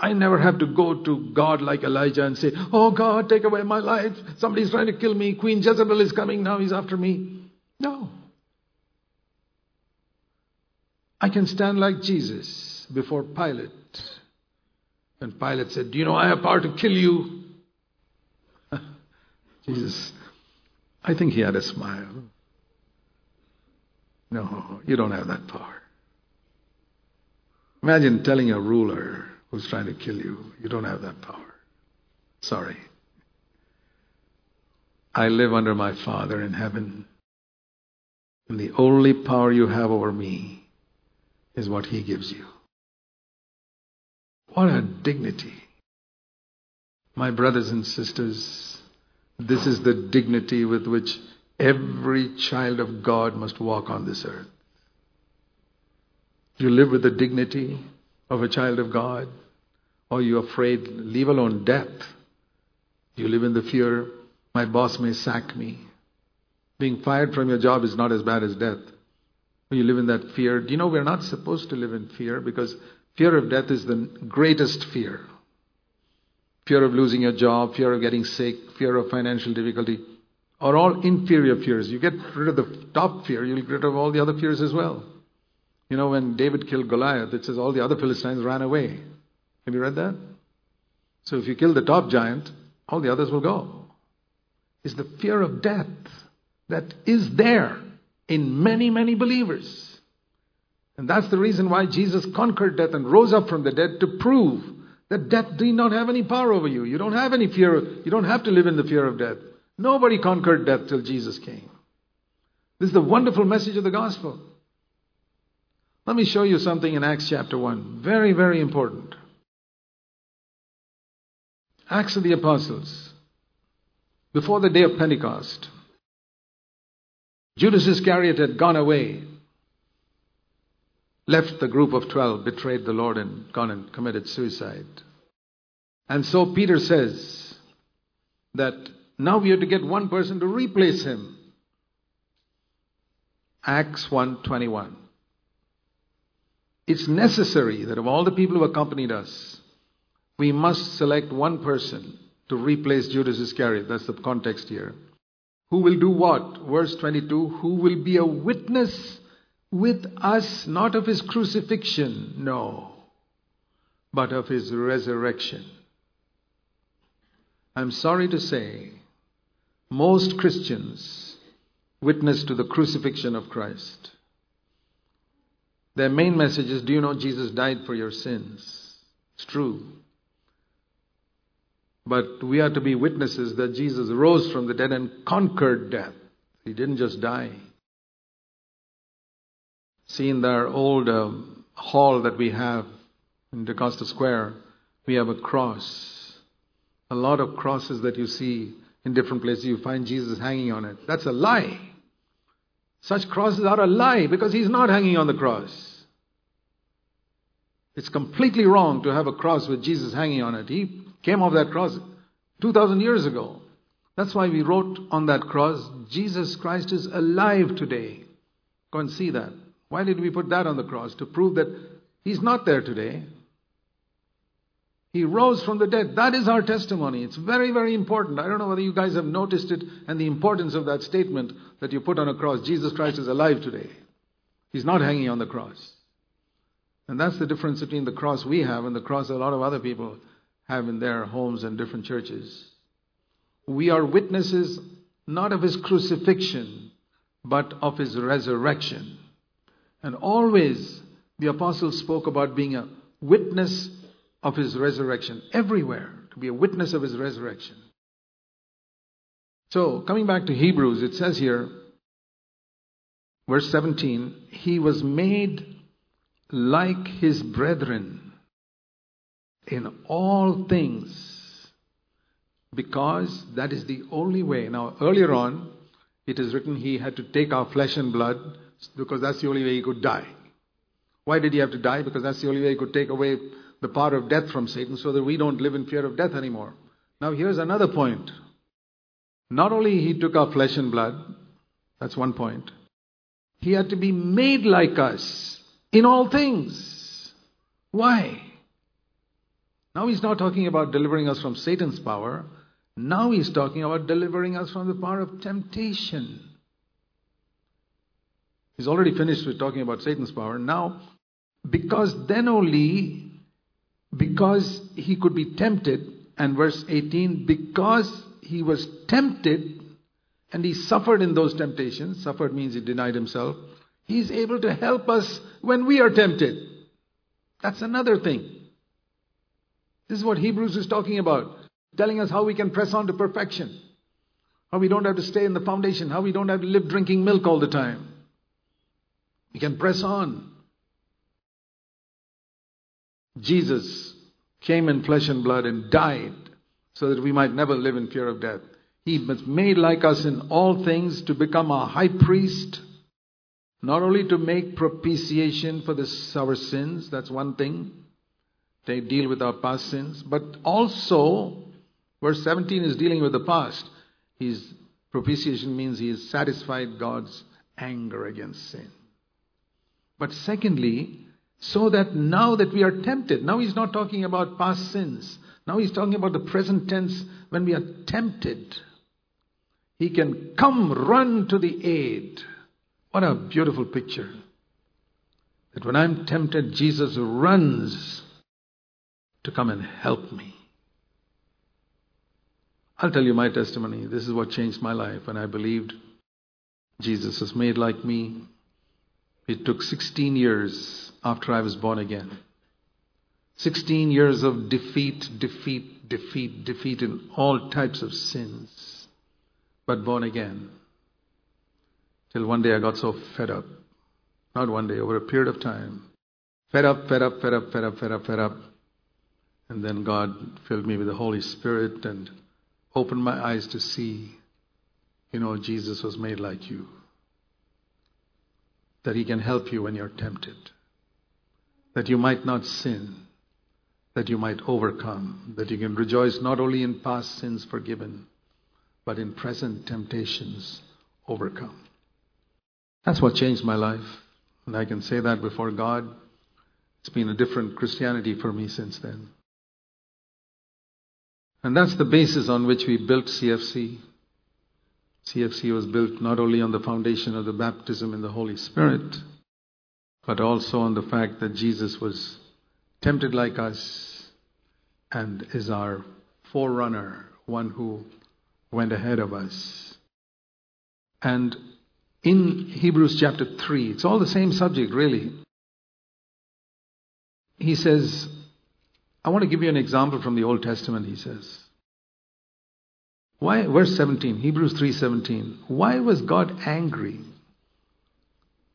I never have to go to God like Elijah and say, Oh God, take away my life. Somebody's trying to kill me. Queen Jezebel is coming now. He's after me. No. I can stand like Jesus before Pilate. And Pilate said, Do you know I have power to kill you? Jesus, I think he had a smile. No, you don't have that power. Imagine telling a ruler who's trying to kill you, you don't have that power. Sorry. I live under my Father in heaven. And the only power you have over me is what He gives you. What a dignity. My brothers and sisters, this is the dignity with which every child of God must walk on this earth. You live with the dignity of a child of God, or you're afraid, leave alone death. You live in the fear, my boss may sack me. Being fired from your job is not as bad as death. You live in that fear. Do you know we're not supposed to live in fear because fear of death is the greatest fear. Fear of losing your job, fear of getting sick, fear of financial difficulty are all inferior fears. You get rid of the top fear, you'll get rid of all the other fears as well. You know, when David killed Goliath, it says all the other Philistines ran away. Have you read that? So if you kill the top giant, all the others will go. It's the fear of death that is there in many, many believers. And that's the reason why Jesus conquered death and rose up from the dead to prove that death did not have any power over you. You don't have any fear. You don't have to live in the fear of death. Nobody conquered death till Jesus came. This is the wonderful message of the gospel. Let me show you something in Acts chapter 1. Very, very important. Acts of the Apostles. Before the day of Pentecost, Judas Iscariot had gone away, left the group of 12, betrayed the Lord, and gone and committed suicide. And so Peter says that now we have to get one person to replace him. Acts 1:21. It's necessary that of all the people who accompanied us, we must select one person to replace Judas Iscariot. That's the context here. Who will do what? Verse 22 Who will be a witness with us, not of his crucifixion, no, but of his resurrection. I'm sorry to say, most Christians witness to the crucifixion of Christ. Their main message is Do you know Jesus died for your sins? It's true. But we are to be witnesses that Jesus rose from the dead and conquered death. He didn't just die. See, in our old um, hall that we have in DeCosta Square, we have a cross. A lot of crosses that you see in different places, you find Jesus hanging on it. That's a lie. Such crosses are a lie because he's not hanging on the cross. It's completely wrong to have a cross with Jesus hanging on it. He came off that cross 2,000 years ago. That's why we wrote on that cross, Jesus Christ is alive today. Go and see that. Why did we put that on the cross? To prove that he's not there today. He rose from the dead. That is our testimony. It's very, very important. I don't know whether you guys have noticed it and the importance of that statement that you put on a cross. Jesus Christ is alive today. He's not hanging on the cross. And that's the difference between the cross we have and the cross a lot of other people have in their homes and different churches. We are witnesses not of his crucifixion, but of his resurrection. And always the apostles spoke about being a witness of his resurrection everywhere, to be a witness of his resurrection. So, coming back to Hebrews, it says here, verse 17, he was made like his brethren in all things because that is the only way. Now, earlier on, it is written he had to take our flesh and blood because that's the only way he could die. Why did he have to die? Because that's the only way he could take away the power of death from Satan so that we don't live in fear of death anymore. Now, here's another point. Not only he took our flesh and blood, that's one point. He had to be made like us in all things. Why? Now he's not talking about delivering us from Satan's power. Now he's talking about delivering us from the power of temptation. He's already finished with talking about Satan's power. Now, because then only because he could be tempted, and verse 18, because he was tempted and he suffered in those temptations, suffered means he denied himself, he's able to help us when we are tempted. That's another thing. This is what Hebrews is talking about, telling us how we can press on to perfection, how we don't have to stay in the foundation, how we don't have to live drinking milk all the time. We can press on. Jesus came in flesh and blood and died so that we might never live in fear of death. He was made like us in all things to become a high priest, not only to make propitiation for the, our sins, that's one thing, they deal with our past sins, but also, verse 17 is dealing with the past. His propitiation means he has satisfied God's anger against sin. But secondly, so that now that we are tempted, now he's not talking about past sins. Now he's talking about the present tense when we are tempted. He can come run to the aid. What a beautiful picture. That when I'm tempted, Jesus runs to come and help me. I'll tell you my testimony. This is what changed my life when I believed Jesus is made like me. It took 16 years after I was born again. 16 years of defeat, defeat, defeat, defeat in all types of sins, but born again. Till one day I got so fed up. Not one day, over a period of time. Fed up, fed up, fed up, fed up, fed up, fed up. And then God filled me with the Holy Spirit and opened my eyes to see, you know, Jesus was made like you. That He can help you when you're tempted that you might not sin, that you might overcome, that you can rejoice not only in past sins forgiven, but in present temptations overcome. That's what changed my life. And I can say that before God. It's been a different Christianity for me since then. And that's the basis on which we built CFC. CFC was built not only on the foundation of the baptism in the Holy Spirit, but also on the fact that Jesus was tempted like us and is our forerunner, one who went ahead of us. And in Hebrews chapter 3. It's all the same subject, really. He says, I want to give you an example from the Old Testament, he says. Why, verse 17, Hebrews 3:17. Why was God angry?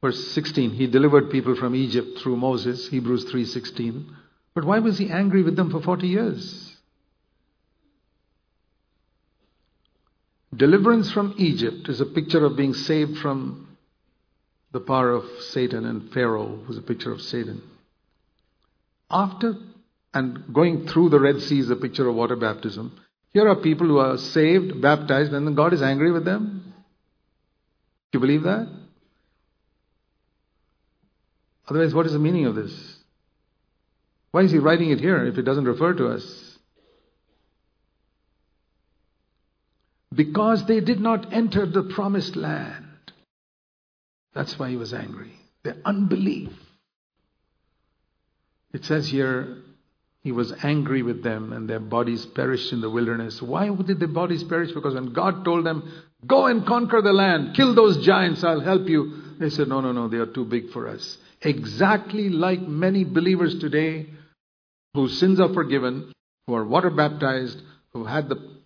Verse 16, he delivered people from Egypt through Moses, Hebrews 3:16. But why was he angry with them for 40 years? Deliverance from Egypt is a picture of being saved from the power of Satan, and Pharaoh was a picture of Satan. After and going through the Red Sea is a picture of water baptism. Here are people who are saved, baptized, and then God is angry with them. Do you believe that? Otherwise, what is the meaning of this? Why is he writing it here if it doesn't refer to us? because they did not enter the promised land. That's why he was angry. Their unbelief. It says here, he was angry with them and their bodies perished in the wilderness. Why did their bodies perish? Because when God told them, Go and conquer the land, kill those giants, I'll help you. They said, No, no, no, they are too big for us. Exactly like many believers today whose sins are forgiven, who are water baptized, who had the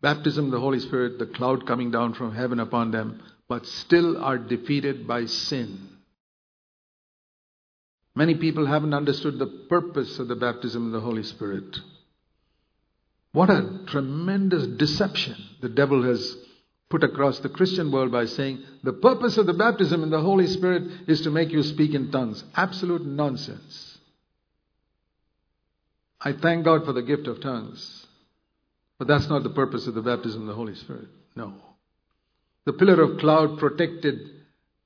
baptism of the Holy Spirit, the cloud coming down from heaven upon them, but still are defeated by sin. Many people haven't understood the purpose of the baptism of the Holy Spirit. What a tremendous deception the devil has put across the Christian world by saying the purpose of the baptism in the Holy Spirit is to make you speak in tongues. Absolute nonsense. I thank God for the gift of tongues. But that's not the purpose of the baptism of the Holy Spirit. No. The pillar of cloud protected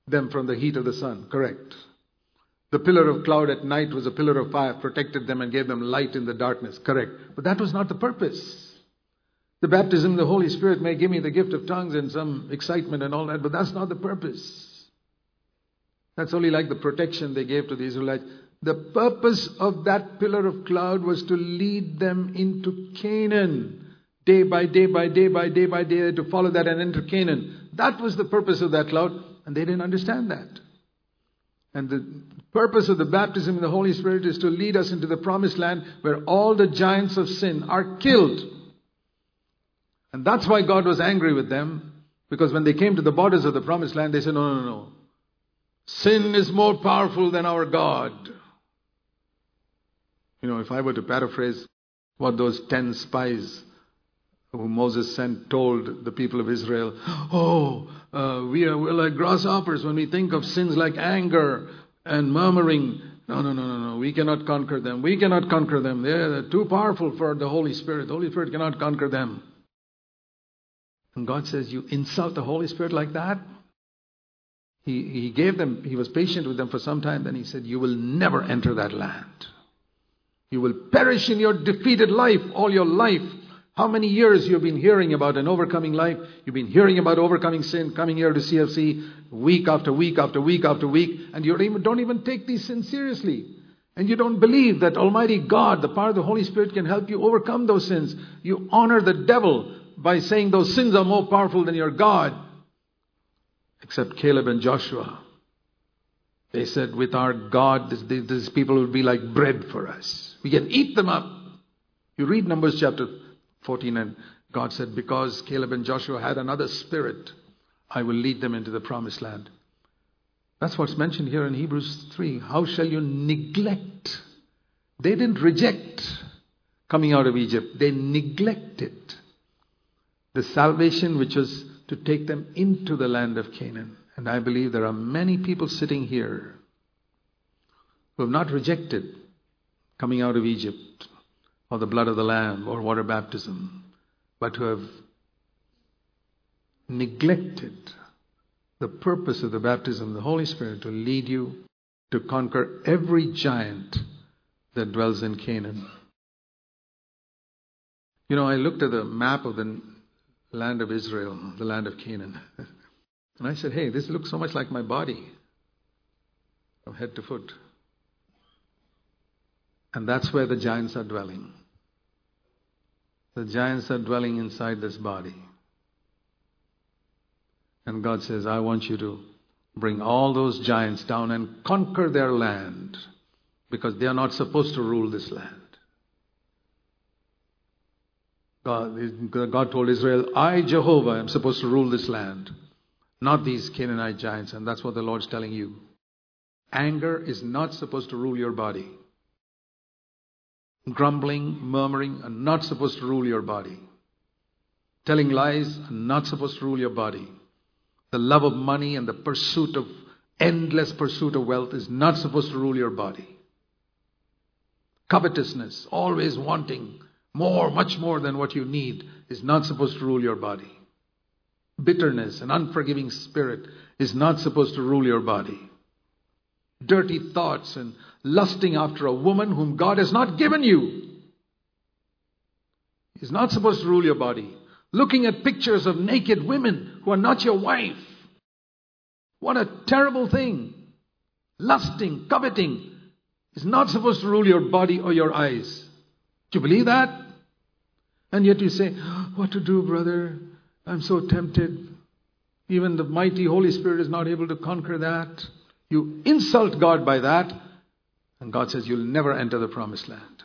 them from the heat of the sun. Correct. The pillar of cloud at night was a pillar of fire, protected them and gave them light in the darkness. Correct. But that was not the purpose. The baptism of the Holy Spirit may give me the gift of tongues and some excitement and all that, but that's not the purpose. That's only like the protection they gave to the Israelites. The purpose of that pillar of cloud was to lead them into Canaan day by day by day by day by day to follow that and enter Canaan. That was the purpose of that cloud, and they didn't understand that. And the purpose of the baptism in the Holy Spirit is to lead us into the promised land where all the giants of sin are killed. And that's why God was angry with them, because when they came to the borders of the promised land, they said, No, no, no. Sin is more powerful than our God. You know, if I were to paraphrase what those ten spies whom Moses sent told the people of Israel, Oh, uh, we are we're like grasshoppers when we think of sins like anger and murmuring. No, no, no, no, no. We cannot conquer them. We cannot conquer them. They're too powerful for the Holy Spirit. The Holy Spirit cannot conquer them. And God says, You insult the Holy Spirit like that? He, he gave them, he was patient with them for some time. Then he said, You will never enter that land. You will perish in your defeated life all your life. How many years you've been hearing about an overcoming life? You've been hearing about overcoming sin, coming here to CFC week after week after week after week, and you don't even take these sins seriously. And you don't believe that Almighty God, the power of the Holy Spirit, can help you overcome those sins. You honor the devil by saying those sins are more powerful than your God. Except Caleb and Joshua. They said, with our God, these people will be like bread for us. We can eat them up. You read Numbers chapter 14, and God said, Because Caleb and Joshua had another spirit, I will lead them into the promised land. That's what's mentioned here in Hebrews 3. How shall you neglect? They didn't reject coming out of Egypt, they neglected the salvation which was to take them into the land of Canaan. And I believe there are many people sitting here who have not rejected coming out of Egypt or the blood of the Lamb or water baptism, but who have neglected the purpose of the baptism of the Holy Spirit to lead you to conquer every giant that dwells in Canaan. You know, I looked at the map of the land of Israel, the land of Canaan, and I said, hey, this looks so much like my body from head to foot. And that's where the giants are dwelling. The giants are dwelling inside this body. And God says, I want you to bring all those giants down and conquer their land because they are not supposed to rule this land. God, God told Israel, I, Jehovah, am supposed to rule this land, not these Canaanite giants. And that's what the Lord's telling you. Anger is not supposed to rule your body. Grumbling, murmuring are not supposed to rule your body. Telling lies are not supposed to rule your body. The love of money and the pursuit of endless pursuit of wealth is not supposed to rule your body. Covetousness, always wanting more, much more than what you need, is not supposed to rule your body. Bitterness, an unforgiving spirit, is not supposed to rule your body. Dirty thoughts and lusting after a woman whom God has not given you is not supposed to rule your body. Looking at pictures of naked women who are not your wife. What a terrible thing. Lusting, coveting is not supposed to rule your body or your eyes. Do you believe that? And yet you say, What to do, brother? I'm so tempted. Even the mighty Holy Spirit is not able to conquer that. You insult God by that, and God says, You'll never enter the promised land.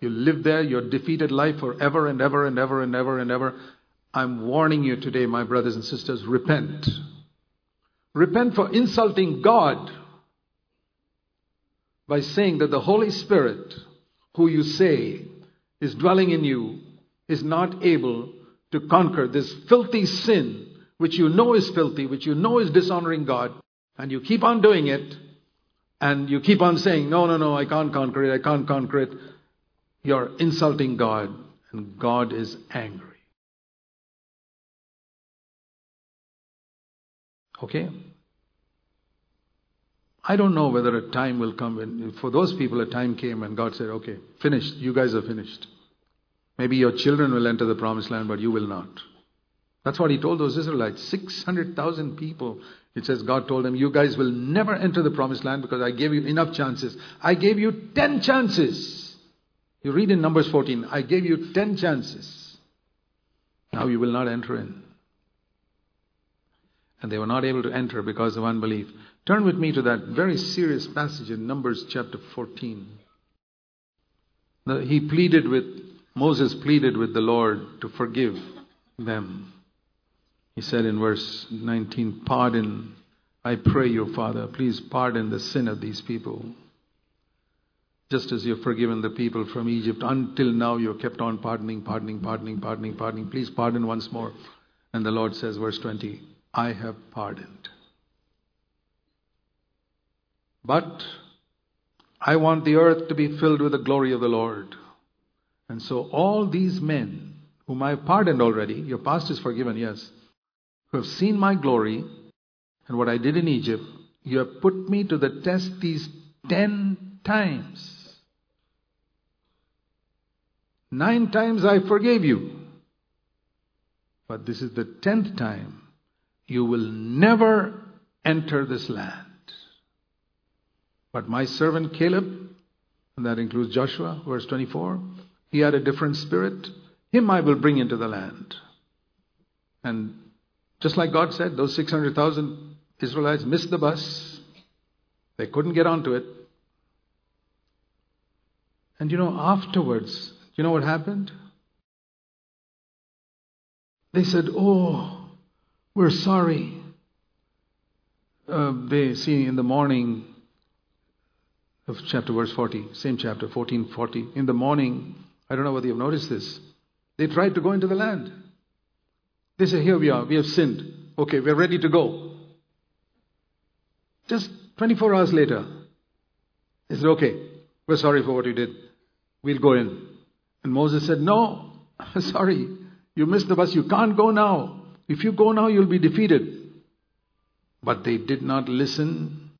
You live there, your defeated life forever and ever and ever and ever and ever. I'm warning you today, my brothers and sisters, repent. Repent for insulting God by saying that the Holy Spirit, who you say is dwelling in you, is not able to conquer this filthy sin, which you know is filthy, which you know is dishonoring God, and you keep on doing it, and you keep on saying, No, no, no, I can't conquer it, I can't conquer it. You're insulting God, and God is angry. Okay? I don't know whether a time will come when, for those people, a time came and God said, Okay, finished. You guys are finished. Maybe your children will enter the promised land, but you will not. That's what he told those Israelites. 600,000 people. It says God told them, You guys will never enter the promised land because I gave you enough chances. I gave you 10 chances. You read in Numbers 14, I gave you 10 chances. Now you will not enter in. And they were not able to enter because of unbelief. Turn with me to that very serious passage in Numbers chapter 14. He pleaded with, Moses pleaded with the Lord to forgive them. He said in verse 19, Pardon, I pray you, Father, please pardon the sin of these people. Just as you've forgiven the people from Egypt, until now you have kept on pardoning, pardoning, pardoning, pardoning, pardoning. Please pardon once more. And the Lord says, verse 20, I have pardoned. But I want the earth to be filled with the glory of the Lord. And so all these men, whom I have pardoned already, your past is forgiven, yes, who have seen my glory and what I did in Egypt, you have put me to the test these ten times. Nine times I forgave you. But this is the tenth time. You will never enter this land. But my servant Caleb, and that includes Joshua, verse 24, he had a different spirit. Him I will bring into the land. And just like God said, those 600,000 Israelites missed the bus. They couldn't get onto it. And you know, afterwards, you know what happened? They said, Oh, we're sorry. Uh, they see in the morning of chapter verse 40, same chapter, 1440. In the morning, I don't know whether you've noticed this, they tried to go into the land. They say, Here we are, we have sinned. Okay, we're ready to go. Just 24 hours later, they said, Okay, we're sorry for what you did. We'll go in. And Moses said, No, sorry, you missed the bus. You can't go now. If you go now, you'll be defeated. But they did not listen.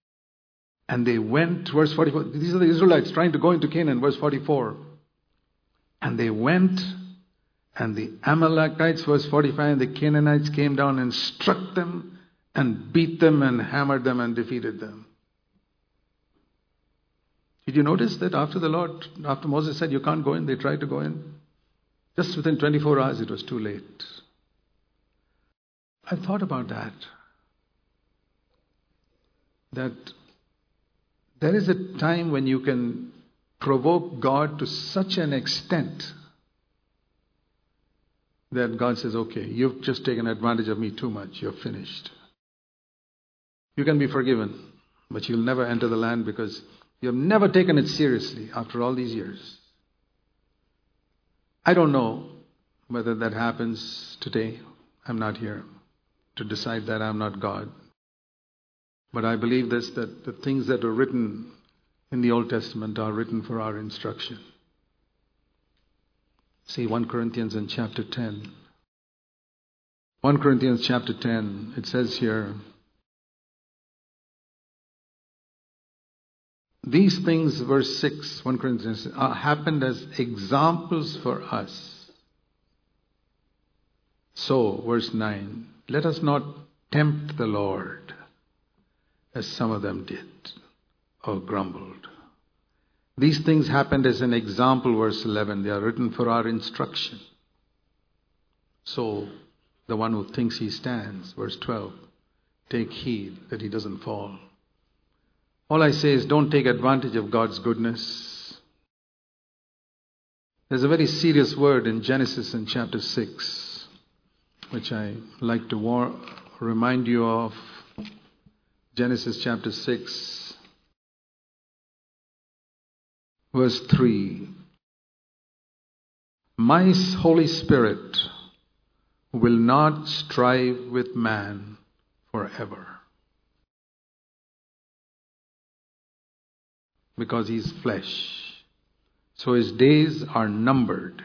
And they went, verse 44. These are the Israelites trying to go into Canaan, verse 44. And they went, and the Amalekites, verse 45, and the Canaanites came down and struck them and beat them and hammered them and defeated them. Did you notice that after the Lord, after Moses said, You can't go in, they tried to go in? Just within 24 hours, it was too late. I've thought about that. That there is a time when you can provoke God to such an extent that God says, okay, you've just taken advantage of me too much. You're finished. You can be forgiven, but you'll never enter the land because you have never taken it seriously after all these years. I don't know whether that happens today. I'm not here to decide that I'm not God. But I believe this that the things that are written in the Old Testament are written for our instruction. See 1 Corinthians in chapter 10. 1 Corinthians chapter 10, it says here, These things, verse 6, 1 Corinthians, happened as examples for us. So, verse 9, let us not tempt the Lord as some of them did or grumbled. These things happened as an example, verse 11. They are written for our instruction. So, the one who thinks he stands, verse 12, take heed that he doesn't fall. All I say is don't take advantage of God's goodness. There's a very serious word in Genesis in chapter 6, which I like to war- remind you of. Genesis chapter 6, verse 3 My Holy Spirit will not strive with man forever. Because he's flesh. So his days are numbered.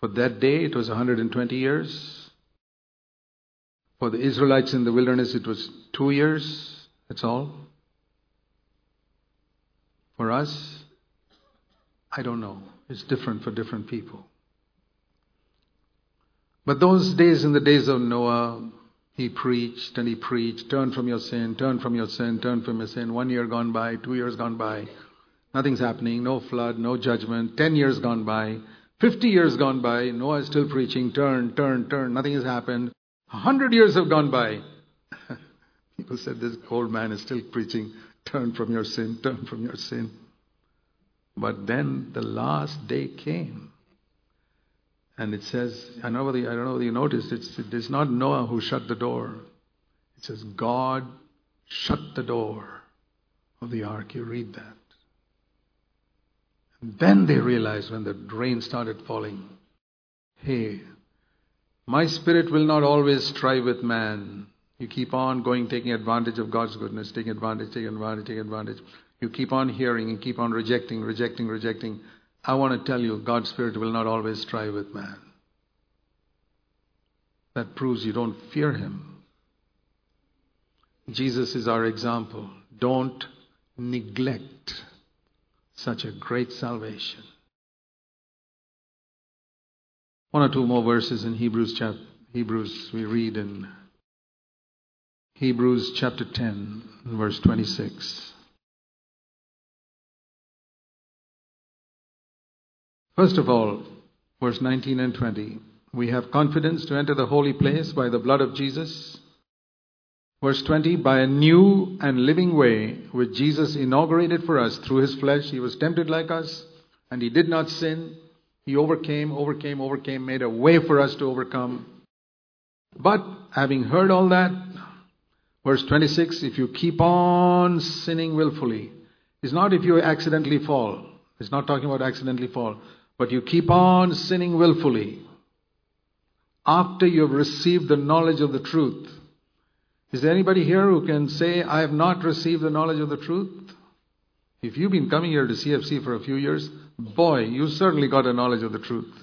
For that day it was 120 years. For the Israelites in the wilderness it was two years. That's all. For us, I don't know. It's different for different people. But those days, in the days of Noah, he preached and he preached, turn from your sin, turn from your sin, turn from your sin. One year gone by, two years gone by, nothing's happening, no flood, no judgment. Ten years gone by, fifty years gone by, Noah is still preaching, turn, turn, turn, nothing has happened. A hundred years have gone by. People said this old man is still preaching, Turn from your sin, turn from your sin. But then the last day came. And it says, I, know whether, I don't know whether you noticed, it's, it is not Noah who shut the door. It says, God shut the door of the ark. You read that. And then they realized when the rain started falling, hey, my spirit will not always strive with man. You keep on going, taking advantage of God's goodness, taking advantage, taking advantage, taking advantage. You keep on hearing and keep on rejecting, rejecting, rejecting. I want to tell you, God's Spirit will not always strive with man. That proves you don't fear Him. Jesus is our example. Don't neglect such a great salvation. One or two more verses in Hebrews chapter Hebrews we read in Hebrews chapter 10, verse 26. First of all, verse 19 and 20. We have confidence to enter the holy place by the blood of Jesus. Verse 20, by a new and living way which Jesus inaugurated for us through his flesh. He was tempted like us, and he did not sin. He overcame, overcame, overcame, made a way for us to overcome. But having heard all that, Verse 26 if you keep on sinning willfully, it's not if you accidentally fall. It's not talking about accidentally fall. But you keep on sinning willfully after you have received the knowledge of the truth. Is there anybody here who can say, I have not received the knowledge of the truth? If you've been coming here to CFC for a few years, boy, you certainly got a knowledge of the truth.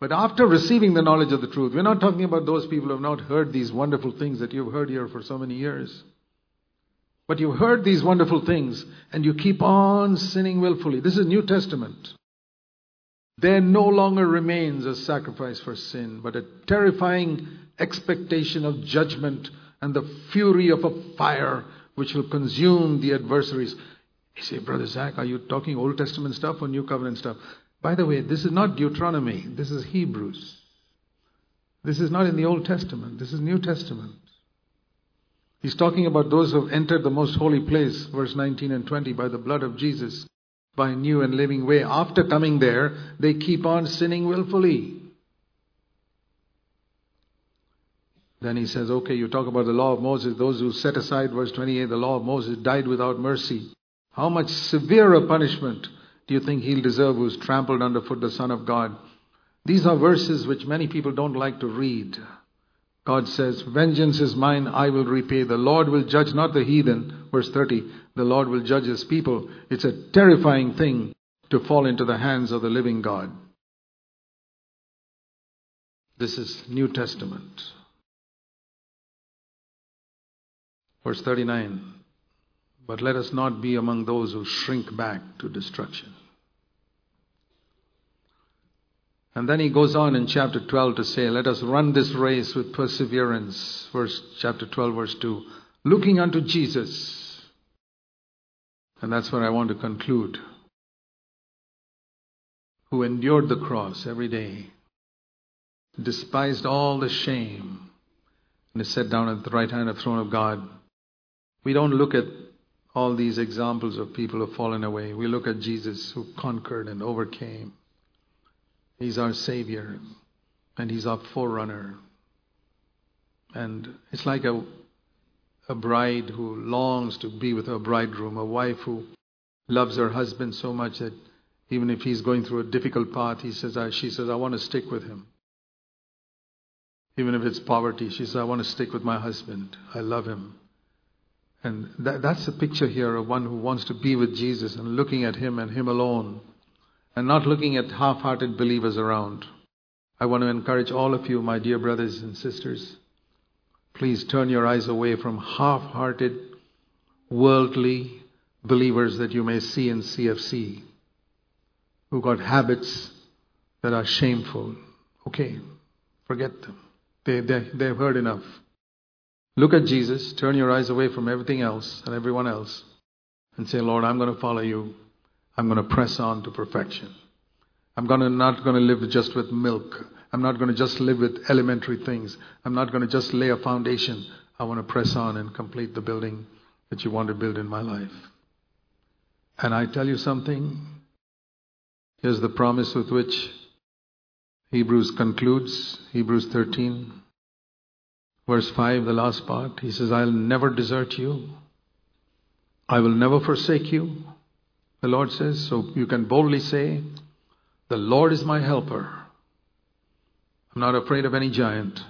But after receiving the knowledge of the truth, we're not talking about those people who have not heard these wonderful things that you've heard here for so many years. But you've heard these wonderful things and you keep on sinning willfully. This is New Testament. There no longer remains a sacrifice for sin, but a terrifying expectation of judgment and the fury of a fire which will consume the adversaries. You say, Brother Zach, are you talking Old Testament stuff or New Covenant stuff? By the way, this is not Deuteronomy, this is Hebrews. This is not in the Old Testament, this is New Testament. He's talking about those who have entered the most holy place, verse 19 and 20, by the blood of Jesus, by a new and living way. After coming there, they keep on sinning willfully. Then he says, okay, you talk about the law of Moses. Those who set aside, verse 28, the law of Moses died without mercy. How much severer punishment do you think he'll deserve who's trampled underfoot the Son of God? These are verses which many people don't like to read. God says, Vengeance is mine, I will repay. The Lord will judge not the heathen. Verse 30, the Lord will judge his people. It's a terrifying thing to fall into the hands of the living God. This is New Testament. Verse 39 But let us not be among those who shrink back to destruction. And then he goes on in chapter 12 to say, Let us run this race with perseverance. Verse chapter 12, verse 2. Looking unto Jesus. And that's where I want to conclude. Who endured the cross every day, despised all the shame, and is set down at the right hand of the throne of God. We don't look at all these examples of people who have fallen away. We look at Jesus who conquered and overcame. He's our Savior and He's our forerunner. And it's like a, a bride who longs to be with her bridegroom, a wife who loves her husband so much that even if he's going through a difficult path, he says, I, she says, I want to stick with him. Even if it's poverty, she says, I want to stick with my husband. I love him. And that, that's the picture here of one who wants to be with Jesus and looking at him and him alone and not looking at half hearted believers around. I want to encourage all of you, my dear brothers and sisters. Please turn your eyes away from half hearted, worldly believers that you may see in CFC who got habits that are shameful. Okay, forget them. They, they, they've heard enough. Look at Jesus, turn your eyes away from everything else and everyone else, and say, Lord, I'm going to follow you I'm going to press on to perfection. I'm going to, not going to live just with milk. I'm not going to just live with elementary things. I'm not going to just lay a foundation. I want to press on and complete the building that you want to build in my life. And I tell you something. Here's the promise with which Hebrews concludes. Hebrews 13, verse 5, the last part. He says, I'll never desert you. I will never forsake you the Lord says. So you can boldly say, The Lord is my helper. I'm not afraid of any giant.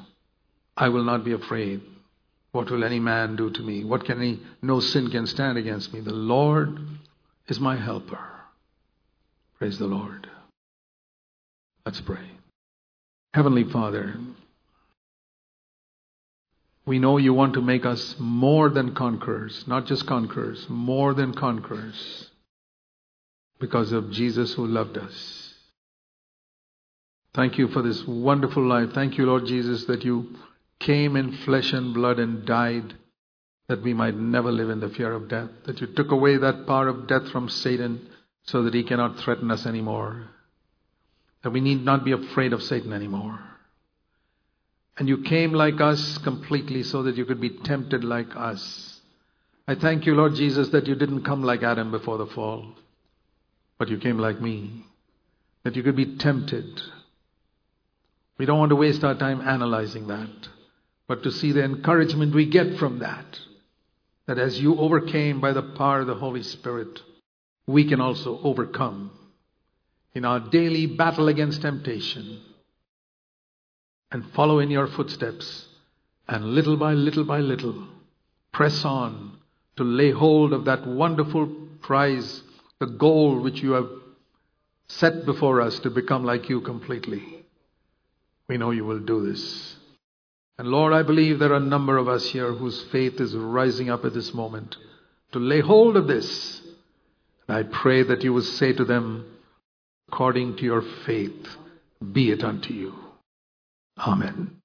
I will not be afraid. What will any man do to me? What can any, no sin can stand against me. The Lord is my helper. Praise the Lord. Let's pray. Heavenly Father, we know you want to make us more than conquerors, not just conquerors, more than conquerors because of Jesus who loved us. Thank you for this wonderful life. Thank you, Lord Jesus, that you came in flesh and blood and died that we might never live in the fear of death. That you took away that power of death from Satan so that he cannot threaten us anymore. That we need not be afraid of Satan anymore. And you came like us completely so that you could be tempted like us. I thank you, Lord Jesus, that you didn't come like Adam before the fall but you came like me, that you could be tempted. We don't want to waste our time analyzing that, but to see the encouragement we get from that. That as you overcame by the power of the Holy Spirit, we can also overcome in our daily battle against temptation and follow in your footsteps and little by little by little press on to lay hold of that wonderful prize the goal which you have set before us to become like you completely. We know you will do this. And Lord, I believe there are a number of us here whose faith is rising up at this moment to lay hold of this. And I pray that you will say to them, according to your faith, be it unto you. Amen.